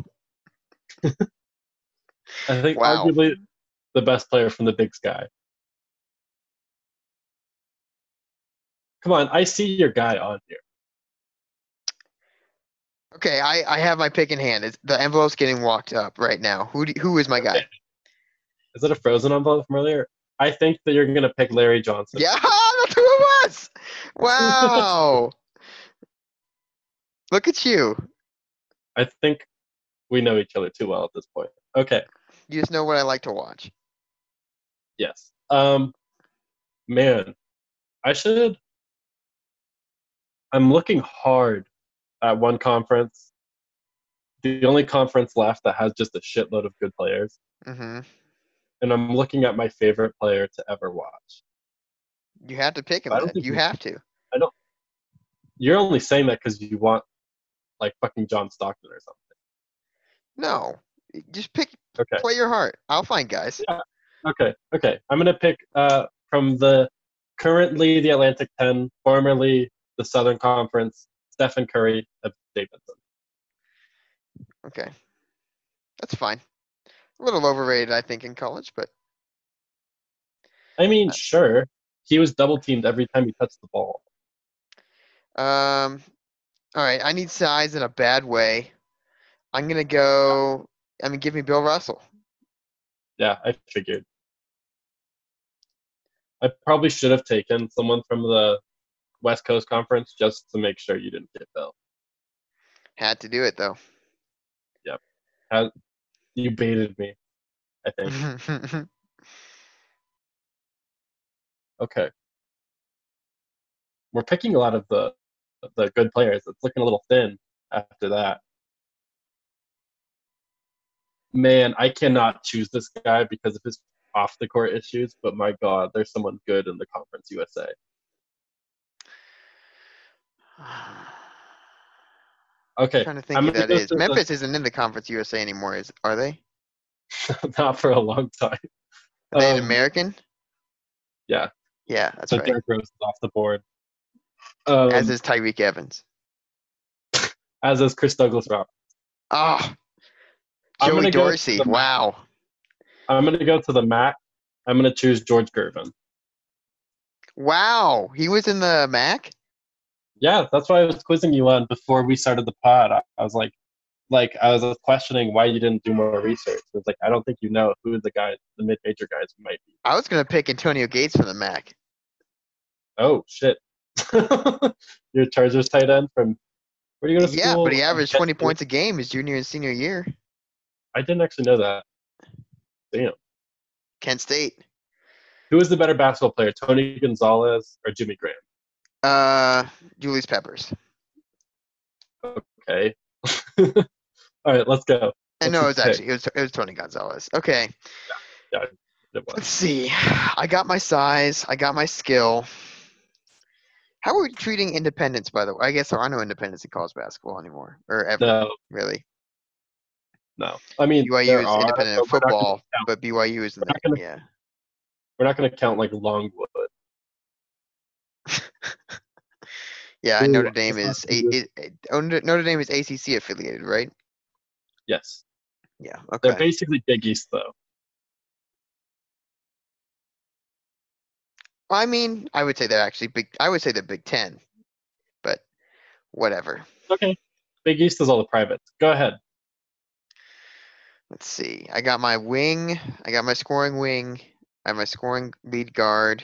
C: I think
B: Wow.
C: arguably the best player from the Big Sky. Come on, I see your guy on here.
B: Okay, I, I have my pick in hand. It's, the envelope's getting walked up right now. Who do, who is my guy?
C: Is it a frozen envelope from earlier? I think that you're gonna pick Larry Johnson.
B: Yeah, that's who it was. Wow. Look at you.
C: I think we know each other too well at this point. Okay.
B: You just know what I like to watch.
C: Yes. Um, man, I should. I'm looking hard at one conference. The only conference left that has just a shitload of good players,
B: hmm
C: and I'm looking at my favorite player to ever watch.
B: You have to pick him. You
C: we-
B: have to. I don't.
C: You're only saying that because you want, like, fucking John Stockton or something.
B: No, just pick.
C: Okay.
B: Play your heart. I'll find guys.
C: Okay. Okay. I'm gonna pick uh from the currently the Atlantic Ten, formerly the Southern Conference, Stephen Curry of Davidson.
B: Okay, that's fine. A little overrated, I think, in college, but
C: I mean, sure, he was double teamed every time he touched the ball.
B: um, all right. I need size in a bad way. I'm gonna go. I mean, give me Bill Russell.
C: Yeah, I figured. I probably should have taken someone from the West Coast Conference just to make sure you didn't get Bill.
B: Had to do it though. Yep.
C: Had, you baited me, I think. Okay. We're picking a lot of the the good players. It's looking a little thin after that. Man, I cannot choose this guy because of his off the court issues, but my god, there's someone good in the Conference USA. Okay,
B: Trying to think
C: I'm
B: who that is.
C: the-
B: Memphis isn't in the Conference USA anymore, is are they?
C: not for a long time.
B: Are they an
C: Um,
B: American?
C: yeah.
B: Yeah, that's
C: So
B: right.
C: Derrick Rose is off the board. Um,
B: As is Tyreke Evans.
C: as is Chris Douglas Roberts.
B: Oh,
C: I'm
B: Joey Dorsey. Wow.
C: I'm gonna go to the MAC. I'm gonna choose George Gervin.
B: Wow. He was in the MAC?
C: Yeah, that's why I was quizzing you on before we started the pod. I, I was like, like I was questioning why you didn't do more research. It was like I don't think you know who the guys, the mid-major guys might be.
B: I was gonna pick Antonio Gates for the MAC.
C: Oh shit! Your Chargers tight end from where do you go to
B: Yeah,
C: school?
B: Yeah, but he averaged 20 points a game his junior and senior year.
C: I didn't actually know that. Damn.
B: Kent State.
C: Who is the better basketball player, Tony Gonzalez or Jimmy Graham?
B: Uh, Julius Peppers.
C: Okay. All right, let's go. What's
B: no, it was actually it was it was Tony Gonzalez. Okay,
C: It was.
B: let's see. I got my size. I got my skill. How are we treating independence, by the way? I guess there are no independents in college basketball anymore, or ever
C: No,
B: really.
C: no. I mean,
B: BYU is
C: are,
B: independent in
C: but we're not gonna
B: football, but BYU is in the yeah.
C: We're not going to count like Longwood.
B: Yeah,
C: Ooh,
B: Notre
C: I
B: Dame
C: just
B: is
C: thought
B: a, it, oh, Notre Notre Dame is ACC affiliated, right?
C: Yes,
B: Yeah. Okay.
C: they're basically Big East though.
B: I mean, I would say they're actually big. I would say they're Big Ten, but whatever.
C: Okay, Big East is all the privates. Go ahead.
B: Let's see. I got my wing. I got my scoring wing. I have my scoring lead guard.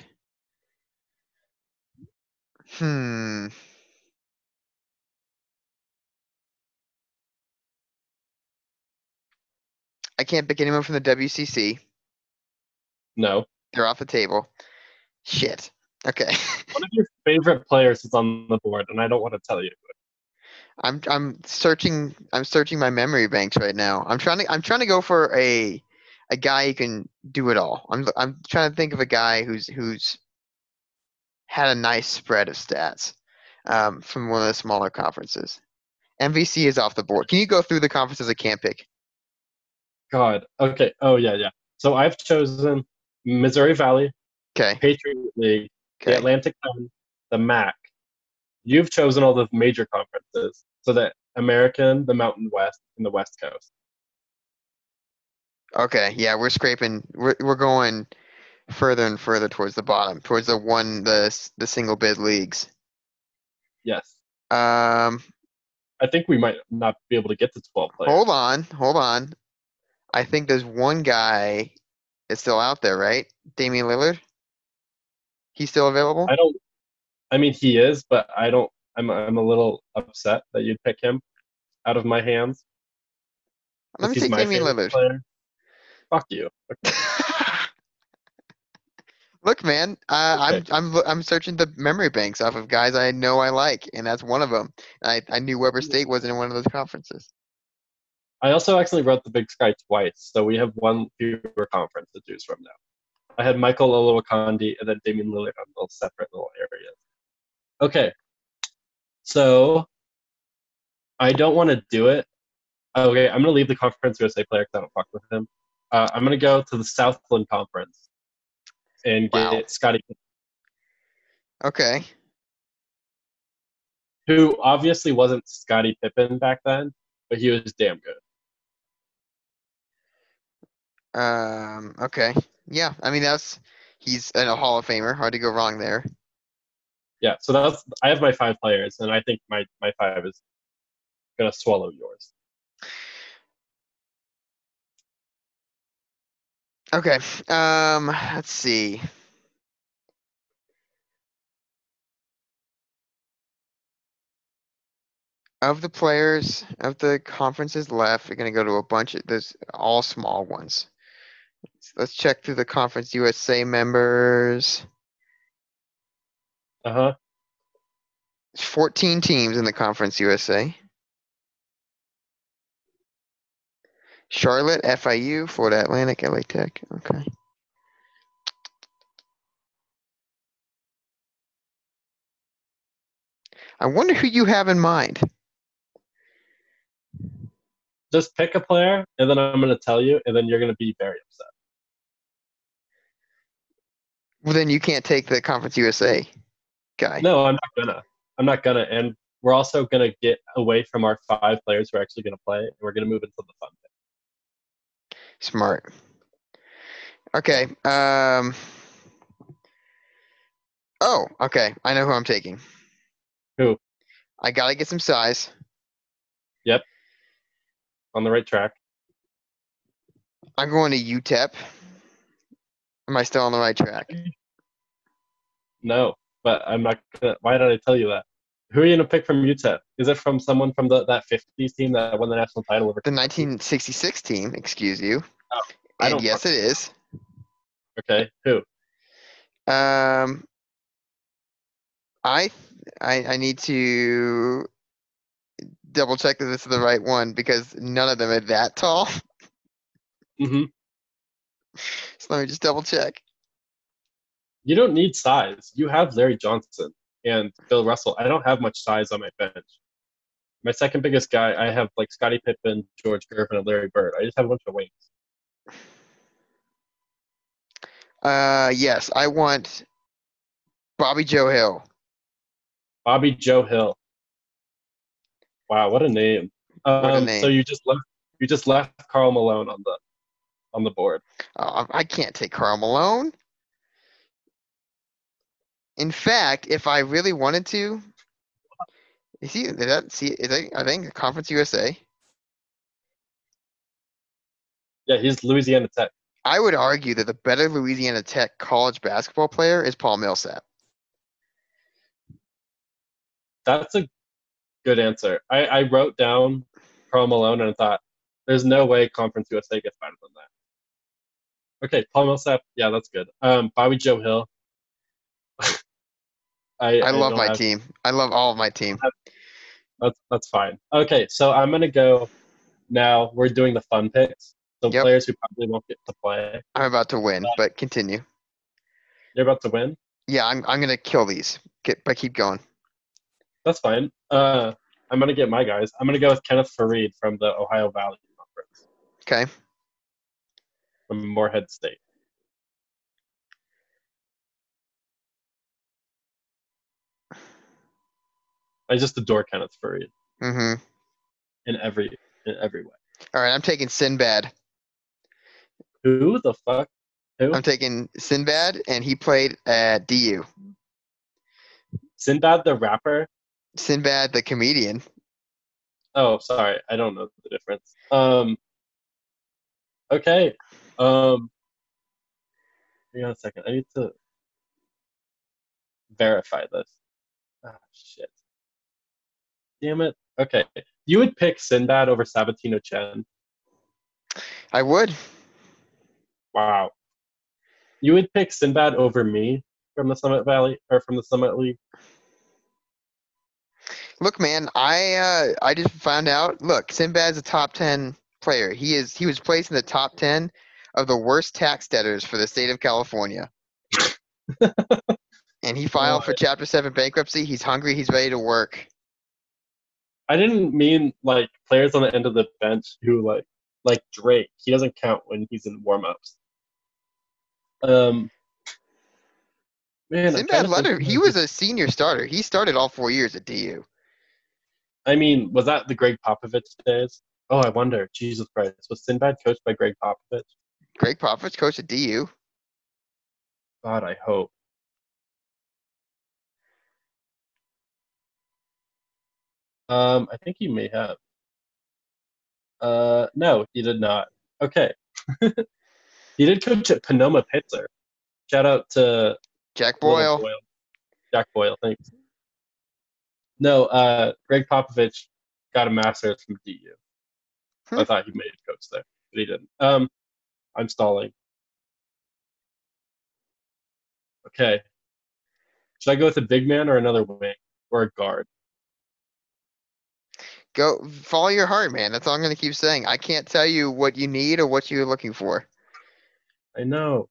B: Hmm. I can't pick anyone from the WCC.
C: No,
B: They're off the table. Shit. Okay.
C: one of your favorite players is on the board, and I don't want to tell you.
B: I'm I'm searching I'm searching my memory banks right now. I'm trying to I'm trying to go for a a guy who can do it all. I'm I'm trying to think of a guy who's who's had a nice spread of stats um, from one of the smaller conferences. MVC is off the board. Can you go through the conferences I can't pick?
C: God. Okay. Oh yeah, yeah. So I've chosen Missouri Valley,
B: Okay.
C: Patriot League, the Atlantic the MAC. You've chosen all the major conferences, so the American, the Mountain West, and the West Coast.
B: Okay. Yeah, we're scraping. We're we're going further and further towards the bottom, towards the one the the single bid leagues.
C: Yes.
B: Um.
C: I think we might not be able to get to 12 players.
B: Hold on, hold on. I think there's one guy that's still out there, right? Damian Lillard. He's still available.
C: I don't. I mean, he is, but I don't. I'm. I'm a little upset that you'd pick him out of my hands.
B: Let me take Damian Lillard.
C: player. Fuck you.
B: Look, man, uh,
C: Okay.
B: I'm I'm I'm searching the memory banks off of guys I know I like, and that's one of them. I I knew Weber State wasn't in one of those conferences.
C: I also actually wrote the Big Sky twice, so we have one fewer conference to choose from now. I had Michael Olowokandi and then Damian Lillard on those separate little areas. Okay, so I don't want to do it. Okay, I'm gonna leave the Conference USA player because I don't fuck with him. Uh, I'm gonna go to the Southland Conference and get
B: Wow.
C: Scottie,
B: Okay.
C: who obviously wasn't Scottie Pippen back then, but he was damn good.
B: Um. Okay. Yeah. I mean, that's he's a Hall of Famer. Hard to go wrong there.
C: Yeah, so that's I have my five players, and I think my my five is gonna swallow yours.
B: Okay. Um, let's see. Of the players of the conferences left, we're going to go to a bunch of those all small ones. Let's check through the Conference USA members.
C: Uh huh.
B: 14 teams in the Conference USA. Charlotte, FIU, Florida Atlantic, LA Tech, okay. I wonder who you have in mind.
C: Just pick a player, and then I'm gonna tell you, and then you're gonna be very upset.
B: Well, then you can't take the Conference USA guy.
C: No, I'm not gonna. I'm not gonna. And we're also gonna get away from our five players who are actually gonna play, and we're gonna move into the fun bit.
B: Smart. Okay, um. Oh, okay, I know who I'm taking.
C: Who?
B: I gotta get some size. Yep.
C: On the right track.
B: I'm going to UTEP. Am I still on the right track?
C: No, but I'm not gonna. Why did I tell you that? Who are you gonna pick from UTEP? Is it from someone from the that 50s team that won the national title over?
B: The 1966 team, excuse you.
C: Oh, I
B: And yes, it is.
C: Okay, who?
B: Um, I, I, I need to double check that this is the right one because none of them are that tall.
C: Mm-hmm.
B: So let me just double check.
C: You don't need size. You have Larry Johnson and Bill Russell. I don't have much size on my bench. My second biggest guy, I have like Scottie Pippen, George Gervin, and Larry Bird. I just have a bunch of wings.
B: Uh, yes, I want Bobby Joe Hill.
C: Bobby Joe Hill. Wow, what a name. Um,
B: a
C: So you just left you just left Karl Malone on the on the board.
B: Uh, I can't take Karl Malone. In fact, if I really wanted to, is he? Is that see? Is that, I think Conference USA.
C: Yeah, he's Louisiana Tech.
B: I would argue that the better Louisiana Tech college basketball player is Paul Millsap.
C: That's a good answer. I, I wrote down Karl Malone and I thought, there's no way Conference USA gets better than that. Okay, Paul Millsap, yeah, that's good. Um, Bobby Joe Hill. I,
B: I love
C: don't
B: my
C: have-
B: team. I love all of my team.
C: That's that's fine. Okay, so I'm gonna go now. We're doing the fun picks. So
B: Yep.
C: players who probably won't get to play.
B: I'm about to win, but continue.
C: You're about to win.
B: Yeah, I'm I'm gonna kill these. Get, but keep going.
C: That's fine. Uh, I'm gonna get my guys. I'm gonna go with Kenneth Faried from the Ohio Valley Conference
B: Okay.
C: from Morehead State. I just adore Kenneth Faried
B: Mm-hmm.
C: in every in every way.
B: All right, I'm taking Sinbad.
C: Who the fuck? Who?
B: I'm taking Sinbad, and he played at DU.
C: Sinbad the rapper?
B: Sinbad, the comedian.
C: Oh, sorry, I don't know the difference. Um. Okay. Um. Hang on a second. I need to verify this. Ah, shit. Damn it. Okay. You would pick Sinbad over Sabatino Chen.
B: I would.
C: Wow. You would pick Sinbad over me from the Summit Valley or from the Summit League.
B: Look, man, I uh, I just found out. Look, Sinbad's a top ten player. He is he was placed in the top ten of the worst tax debtors for the state of California. and he filed for Chapter Seven bankruptcy. He's hungry. He's ready to work.
C: I didn't mean like players on the end of the bench who like like Drake. He doesn't count when he's in warm-ups. Um, man,
B: Sinbad Letter, he was a senior starter. He started all four years at DU.
C: I mean, was that the Gregg Popovich days? Oh, I wonder. Jesus Christ, was Sinbad coached by Gregg Popovich?
B: Gregg Popovich coached at DU.
C: God, I hope. Um, I think he may have. Uh, no, he did not. Okay. he did coach at Pomona Pitzer. Shout out to
B: Jack
C: Little
B: Boyle.
C: Jack Boyle, thanks. No, uh, Gregg Popovich got a master's from DU. I
B: Hmm.
C: thought he made a coach there, but he didn't. Um, I'm stalling. Okay. Should I go with a big man or another wing or a guard?
B: Go follow your heart, man. That's all I'm gonna keep saying. I can't tell you what you need or what you're looking for.
C: I know.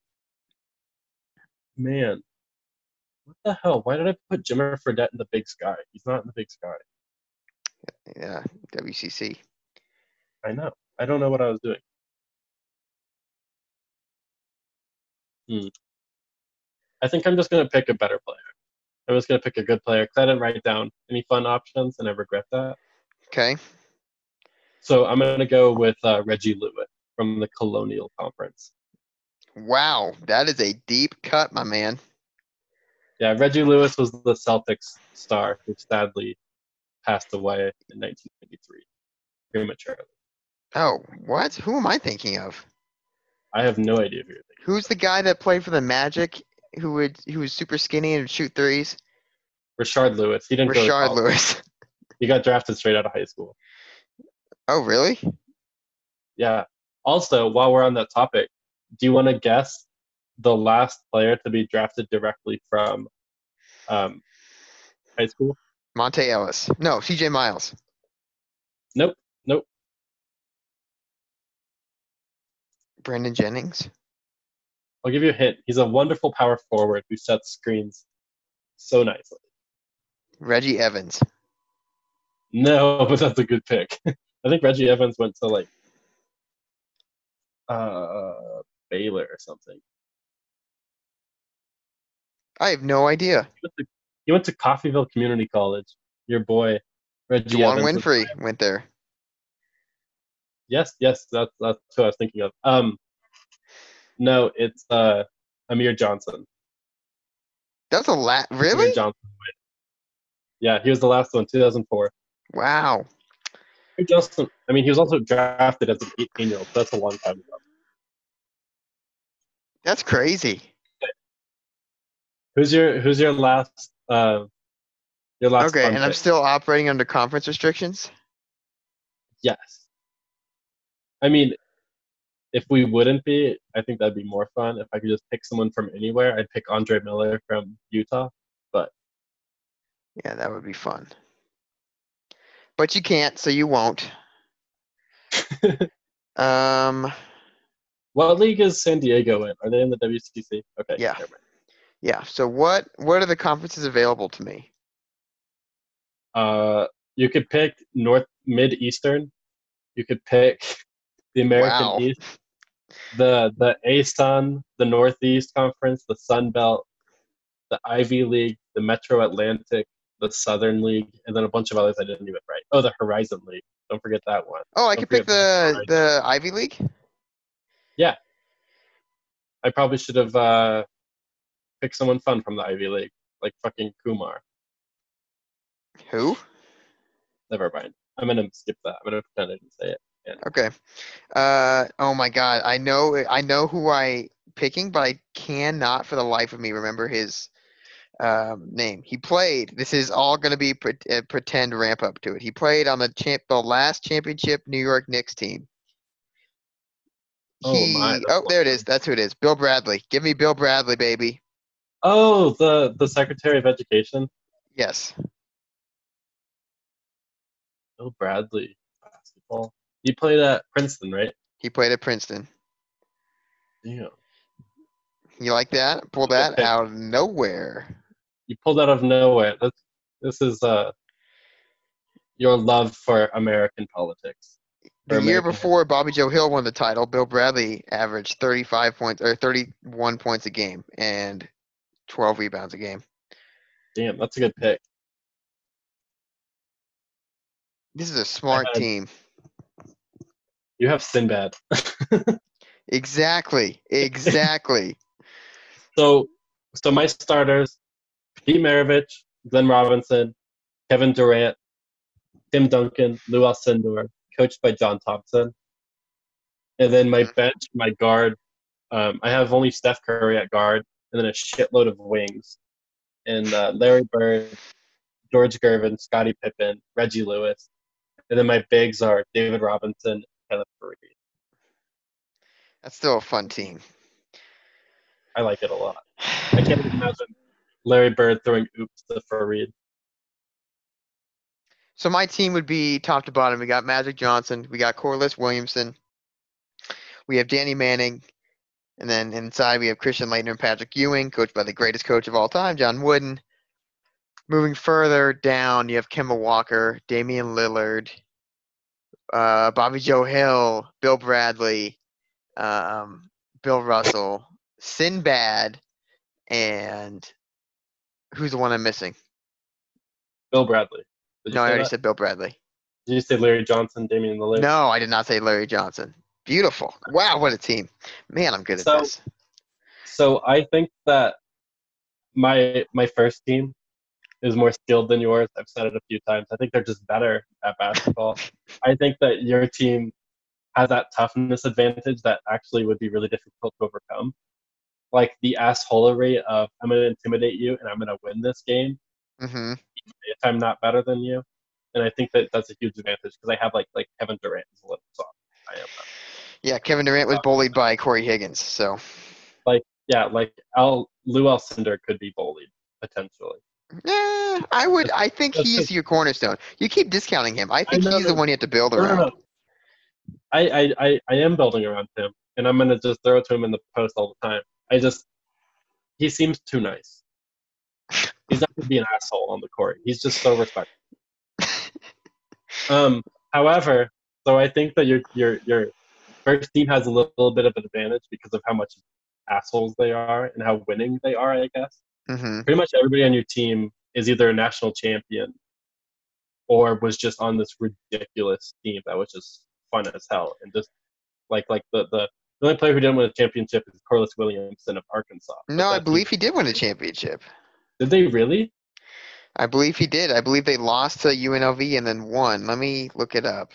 C: Man. What the hell? Why did I put Jimmer Fredette in the big sky? He's not in the big sky.
B: Yeah, WCC.
C: I know. I don't know what I was doing. Hmm. I think I'm just gonna pick a better player. I'm just gonna pick a good player because I didn't write down any fun options and I regret that.
B: Okay.
C: So I'm gonna go with uh, Reggie Lewis from the Colonial Conference.
B: Wow, that is a deep cut, my man.
C: Yeah, Reggie Lewis was the Celtics star who sadly passed away in 1993 prematurely.
B: Oh, what? Who am I thinking of?
C: I have no idea who you're thinking.
B: Who's the guy that played for the Magic who would who was super skinny and would shoot threes?
C: Rashard Lewis. He didn't go to
B: Rashard. Lewis.
C: He got drafted straight out of high school.
B: Oh, really?
C: Yeah. Also, while we're on that topic, do you want to guess the last player to be drafted directly from um, high school?
B: Monta Ellis. No, CJ Miles.
C: Nope. Nope.
B: Brandon Jennings.
C: I'll give you a hint. He's a wonderful power forward who sets screens so nicely.
B: Reggie Evans.
C: No, but that's a good pick. I think Reggie Evans went to like uh Baylor or something.
B: I have no idea.
C: He went to, he went to Coffeyville Community College. Your boy Reggie
B: Juwan
C: Evans. was-
B: Winfrey went there.
C: Yes, yes, that's that's who I was thinking of. Um, no, it's uh Amir Johnson.
B: That's a lot.
C: Amir
B: Really?
C: Johnson. Yeah, he was the last one, 2004.
B: Wow.
C: Johnson. I mean, he was also drafted as an 18 year old. That's a long time ago.
B: That's crazy.
C: Who's your Who's your last uh your last?
B: Okay, and I'm still operating under conference restrictions.
C: Yes. I mean, if we wouldn't be, I think that'd be more fun. If I could just pick someone from anywhere, I'd pick Andre Miller from Utah.
B: But yeah, that would be fun. But you can't, so you won't. Um,
C: what league is San Diego in? Are they in the WCC? Okay.
B: Yeah. yeah. So what what are the conferences available to me?
C: Uh, you could pick North Mid Eastern. You could pick the American
B: Wow.
C: East, the the ASUN, the Northeast Conference, the Sun Belt, the Ivy League, the Metro Atlantic, the Southern League, and then a bunch of others I didn't even write. Oh, the Horizon League. Don't forget that one.
B: Oh, I
C: Don't
B: could pick
C: forget
B: the the Ivy League.
C: Yeah, I probably should have uh, picked someone fun from the Ivy League, like fucking Kumar.
B: Who?
C: Never mind. I'm gonna skip that. I'm gonna pretend I didn't say it.
B: Okay. Uh oh my god. I know I know who I picking, but I cannot for the life of me remember his um name. He played. This is all going to be pre- uh, pretend ramp up to it. He played on the champ the last championship New York Knicks team.
C: Oh,
B: He,
C: my,
B: oh,
C: a
B: there it is. That's who it is. Bill Bradley. Give me Bill Bradley, baby.
C: Oh, the the Secretary of Education,
B: Yes.
C: Bill Bradley, basketball. He played at Princeton, right?
B: He played at Princeton.
C: Yeah.
B: You like that? Pull that out of nowhere.
C: You pulled out of nowhere. This this is uh your love for American politics.
B: The
C: For
B: year
C: American
B: before Bobby Joe Hill won the title, Bill Bradley averaged 35 points or 31 points a game and 12 rebounds a game.
C: Damn, that's a good pick.
B: This is a smart
C: had-
B: team.
C: You have Sinbad.
B: Exactly. Exactly.
C: So, so my starters: Pete Maravich, Glenn Robinson, Kevin Durant, Tim Duncan, Lou Alcindor, coached by John Thompson. And then my bench, my guard, um, I have only Steph Curry at guard, and then a shitload of wings, and uh, Larry Bird, George Gervin, Scottie Pippen, Reggie Lewis, and then my bigs are David Robinson, and Kenneth Faried.
B: That's still a fun team.
C: I like it a lot. I can't even imagine Larry Bird throwing oops to Faried.
B: So my team would be top to bottom. We got Magic Johnson. We got Corliss Williamson. We have Danny Manning. And then inside we have Christian Laettner and Patrick Ewing, coached by the greatest coach of all time, John Wooden. Moving further down, you have Kemba Walker, Damian Lillard, uh, Bobby Joe Hill, Bill Bradley, um, Bill Russell, Sinbad, and who's the one I'm missing?
C: Bill Bradley.
B: No, I already
C: that?
B: said Bill Bradley.
C: Did you say Larry Johnson, Damian Lillard?
B: No, I did not say Larry Johnson. Beautiful. Wow, what a team. Man, I'm good at this.
C: So I think that my my first team is more skilled than yours. I've said it a few times. I think they're just better at basketball. I think that your team has that toughness advantage that actually would be really difficult to overcome. Like the assholery of I'm going to intimidate you and I'm going to win this game
B: hmm
C: if I'm not better than you. And I think that that's a huge advantage because I have like like Kevin Durant is a little soft. I am.
B: Yeah, Kevin Durant was bullied by Corey Higgins, so Like
C: Yeah, like Al Lou Alcindor could be bullied potentially.
B: Yeah, I would. I think he's your cornerstone. You keep discounting him. I think
C: know
B: he's the one you have to build
C: No, no,
B: around.
C: no. I, I, I, I am building around him, and I'm gonna just throw it to him in the post all the time. I just he seems too nice. He's not gonna be an asshole on the court. He's just so respectful. Um, however, so I think that your your your first team has a little bit of an advantage because of how much assholes they are and how winning they are. I guess
B: hmm
C: pretty much everybody on your team is either a national champion or was just on this ridiculous team that was just fun as hell and just like like the the, the only player who didn't win a championship is Corliss Williamson of Arkansas.
B: No, I believe he did win a championship.
C: did they really?
B: I believe he did. I believe they lost to UNLV and then won. Let me look it up.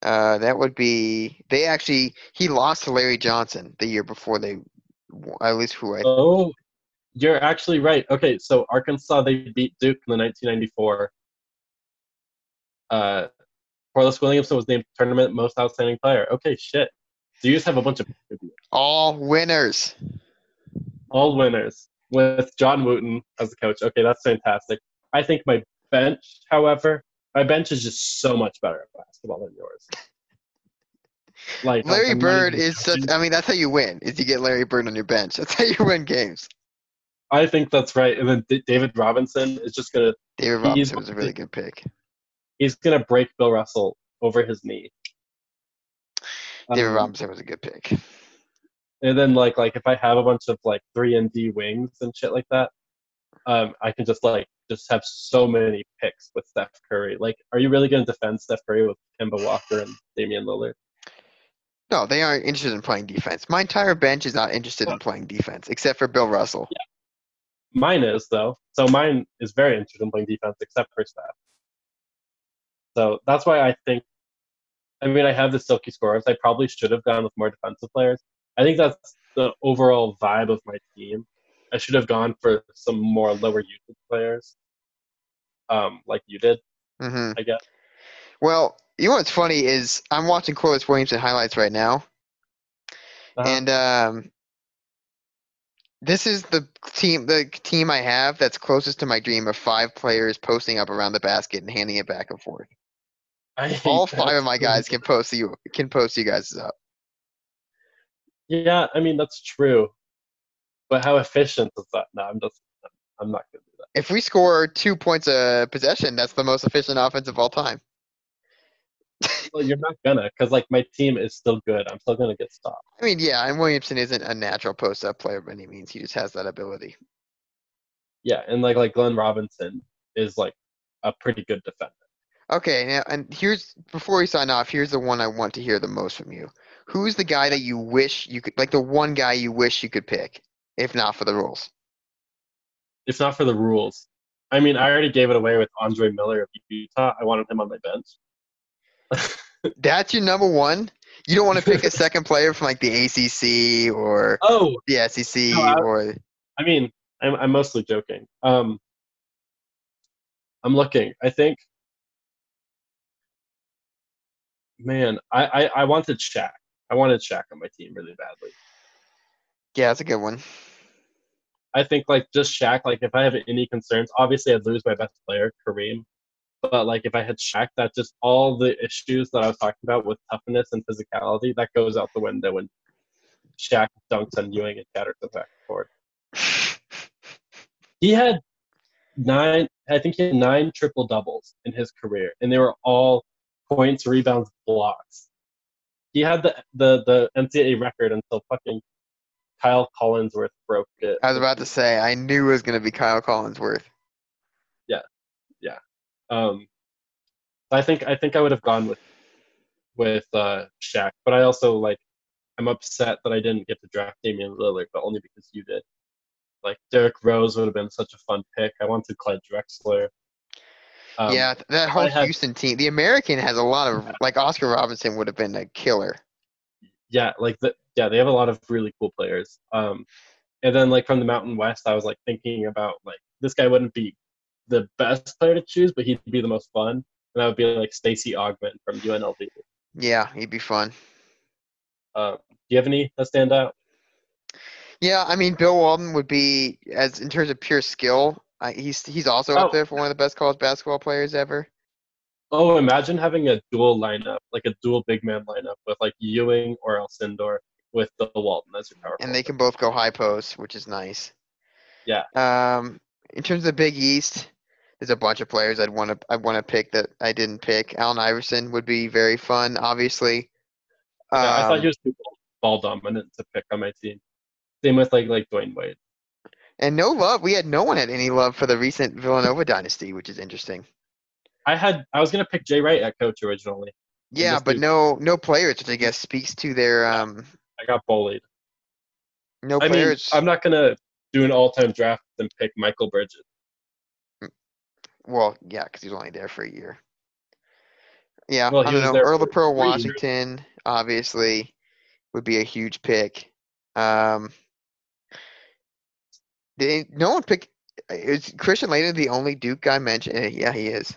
B: Uh, that would be they actually he lost to Larry Johnson the year before they, at least who I
C: Oh, you're actually right. Okay, so Arkansas they beat Duke in the 1994. Uh, Corliss Williamson was named tournament most outstanding player. Okay, shit. So you just have a bunch of
B: all winners.
C: all winners with John Wooden as the coach. Okay, that's fantastic. I think my bench, however, my bench is just so much better at basketball than yours. Like
B: Larry
C: I'm
B: Bird is such. I mean, that's how you win. Is you get Larry Bird on your bench. That's how you win games.
C: I think that's right. And then D- David Robinson is just gonna
B: David Robinson was a really good pick.
C: He's gonna break Bill Russell over his knee.
B: David
C: Um,
B: Robinson was a good pick.
C: And then like like if I have a bunch of like three and D wings and shit like that, um, I can just like just have so many picks with Steph Curry. Like, are you really gonna defend Steph Curry with Kemba Walker and Damian Lillard?
B: No, they aren't interested in playing defense. My entire bench is not interested in playing defense, except for Bill Russell.
C: Mine is though. So mine is very interested in playing defense, except for Steph. So that's why I think. I mean, I have the silky scores. I probably should have gone with more defensive players. I think that's the overall vibe of my team. I should have gone for some more lower usage players, um, like you did,
B: hmm
C: I guess.
B: Well, you know what's funny is I'm watching Corliss Williamson highlights right now,
C: Uh-huh.
B: and um, this is the team the team I have that's closest to my dream of five players posting up around the basket and handing it back and forth. All
C: that
B: five of my guys can post you can post you guys up.
C: Yeah, I mean that's true, but how efficient is that? No, I'm just, I'm not gonna do that.
B: If we score two points a possession, that's the most efficient offense of all time.
C: Well, you're not gonna, cause like my team is still good. I'm still gonna get stopped.
B: I mean, yeah, and Williamson isn't a natural post up player by any means. He just has that ability.
C: Yeah, and like like Glenn Robinson is like a pretty good defender.
B: Okay, now and here's before we sign off, here's the one I want to hear the most from you. Who's the guy that you wish you could like the one guy you wish you could pick, if not for the rules?
C: If not for the rules. I mean, I already gave it away with Andre Miller of Utah. I wanted him on my bench.
B: That's your number one? You don't want to pick a second player from like the ACC or
C: Oh,
B: the SEC
C: No, I-
B: or
C: I mean, I'm I'm mostly joking. Um, I'm looking. I think man, I, I I wanted Shaq. I wanted Shaq on my team really badly.
B: Yeah, that's a good one.
C: I think like just Shaq. Like if I have any concerns, obviously I'd lose my best player, Kareem. But like if I had Shaq, that just all the issues that I was talking about with toughness and physicality that goes out the window when Shaq dunks on Ewing and shatters the backboard. He had nine. I think he had nine triple doubles in his career, and they were all points, rebounds, blocks. He had the the the NCAA record until fucking Kyle Collinsworth broke it.
B: I was about to say, I knew it was going to be Kyle Collinsworth. Yeah, yeah.
C: Um, I think I think I would have gone with with uh, Shaq, but I also like I'm upset that I didn't get to draft Damian Lillard, but only because you did. Like Derrick Rose would have been such a fun pick. I wanted Clyde Drexler. Um,
B: yeah, that whole
C: had-
B: Houston team. The American has a lot of like Oscar Robertson would have been a killer.
C: yeah, like the, yeah, they have a lot of really cool players. Um, and then like from the Mountain West, I was like thinking about like this guy wouldn't be the best player to choose, but he'd be the most fun, and that would be like Stacey Augmon from UNLV.
B: Yeah, he'd be fun.
C: Um, do you have any that stand out?
B: Yeah, I mean Bill Walton would be as in terms of pure skill. I, he's he's also up
C: Oh.
B: there for one of the best college basketball players ever.
C: Oh, imagine having a dual lineup, like a dual big man lineup with like Ewing or Alcindor with the Walton as your power.
B: and they can both go high post, which is nice.
C: Yeah.
B: Um, in terms of the Big East, there's a bunch of players I'd want to I want to pick that I didn't pick. Allen Iverson would be very fun, obviously.
C: Yeah, I thought
B: Um,
C: he was too ball, ball dominant to pick on my team. Same with like like Dwyane Wade.
B: And no love. We had no one had any love for the recent Villanova dynasty, which is interesting.
C: I had I was gonna pick Jay Wright at coach originally.
B: Yeah, but no no players, which I guess speaks to their um
C: I got bullied.
B: no
C: I mean,
B: players.
C: I'm not gonna do an all-time draft and pick Mikal Bridges.
B: Well, yeah, because he's only there for a year. Yeah,
C: Well,
B: I don't know. Earl Pearl
C: three years.
B: Washington, obviously, would be a huge pick. Um, did no one pick? Is Christian Laettner the only Duke guy mentioned? Eh, Yeah, he is.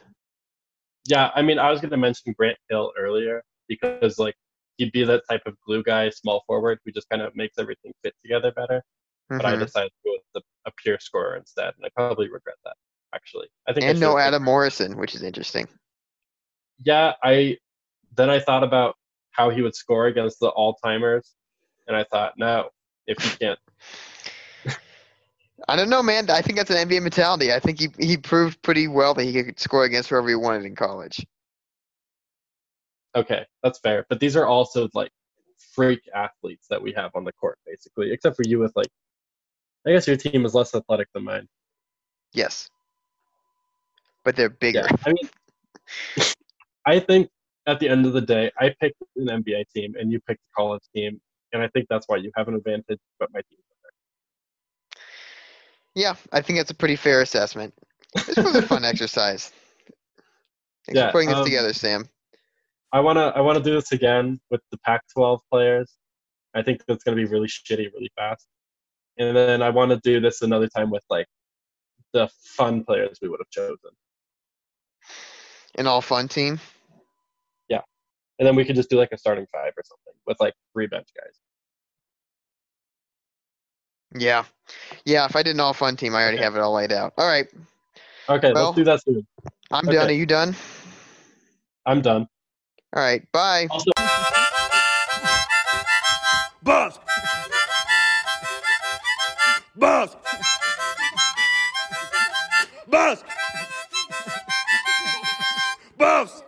C: Yeah, I mean, I was gonna mention Grant Hill earlier because like he'd be that type of glue guy, small forward, who just kind of makes everything fit together better. But I
B: Mhm.
C: decided to go with the, a pure scorer instead, and I probably regret that. Actually, I think I
B: And no
C: should've
B: Adam Morrison, which is interesting.
C: Yeah, I then I thought about how he would score against the all timers, and I thought, no, if he can't,
B: I don't know, man. I think that's an NBA mentality. I think he he proved pretty well that he could score against whoever he wanted in college.
C: okay, that's fair. But these are also like freak athletes that we have on the court, basically, except for you with like, I guess your team is less athletic than mine.
B: Yes, but they're bigger.
C: Yeah, I mean, I think at the end of the day, I picked an NBA team and you picked a college team, and I think that's why you have an advantage. But my team,
B: Yeah, I think that's a pretty fair assessment. This was a fun exercise. Thanks
C: Yeah,
B: for putting this
C: um,
B: together, Sam.
C: I wanna I wanna do this again with the Pac-12 players. I think that's gonna be really shitty, really fast. And then I want to do this another time with like the fun players we would have chosen,
B: An all fun team. Yeah.
C: And then we could just do like a starting five or something with like three bench guys.
B: Yeah. Yeah, if I did an all fun team, I already
C: Okay.
B: have it all laid out. All right.
C: Okay,
B: Well-
C: let's do that soon.
B: I'm done. Are you done?
C: I'm done.
B: All right. Bye.
C: Also,
A: Boss! Boss! Boss! Boss!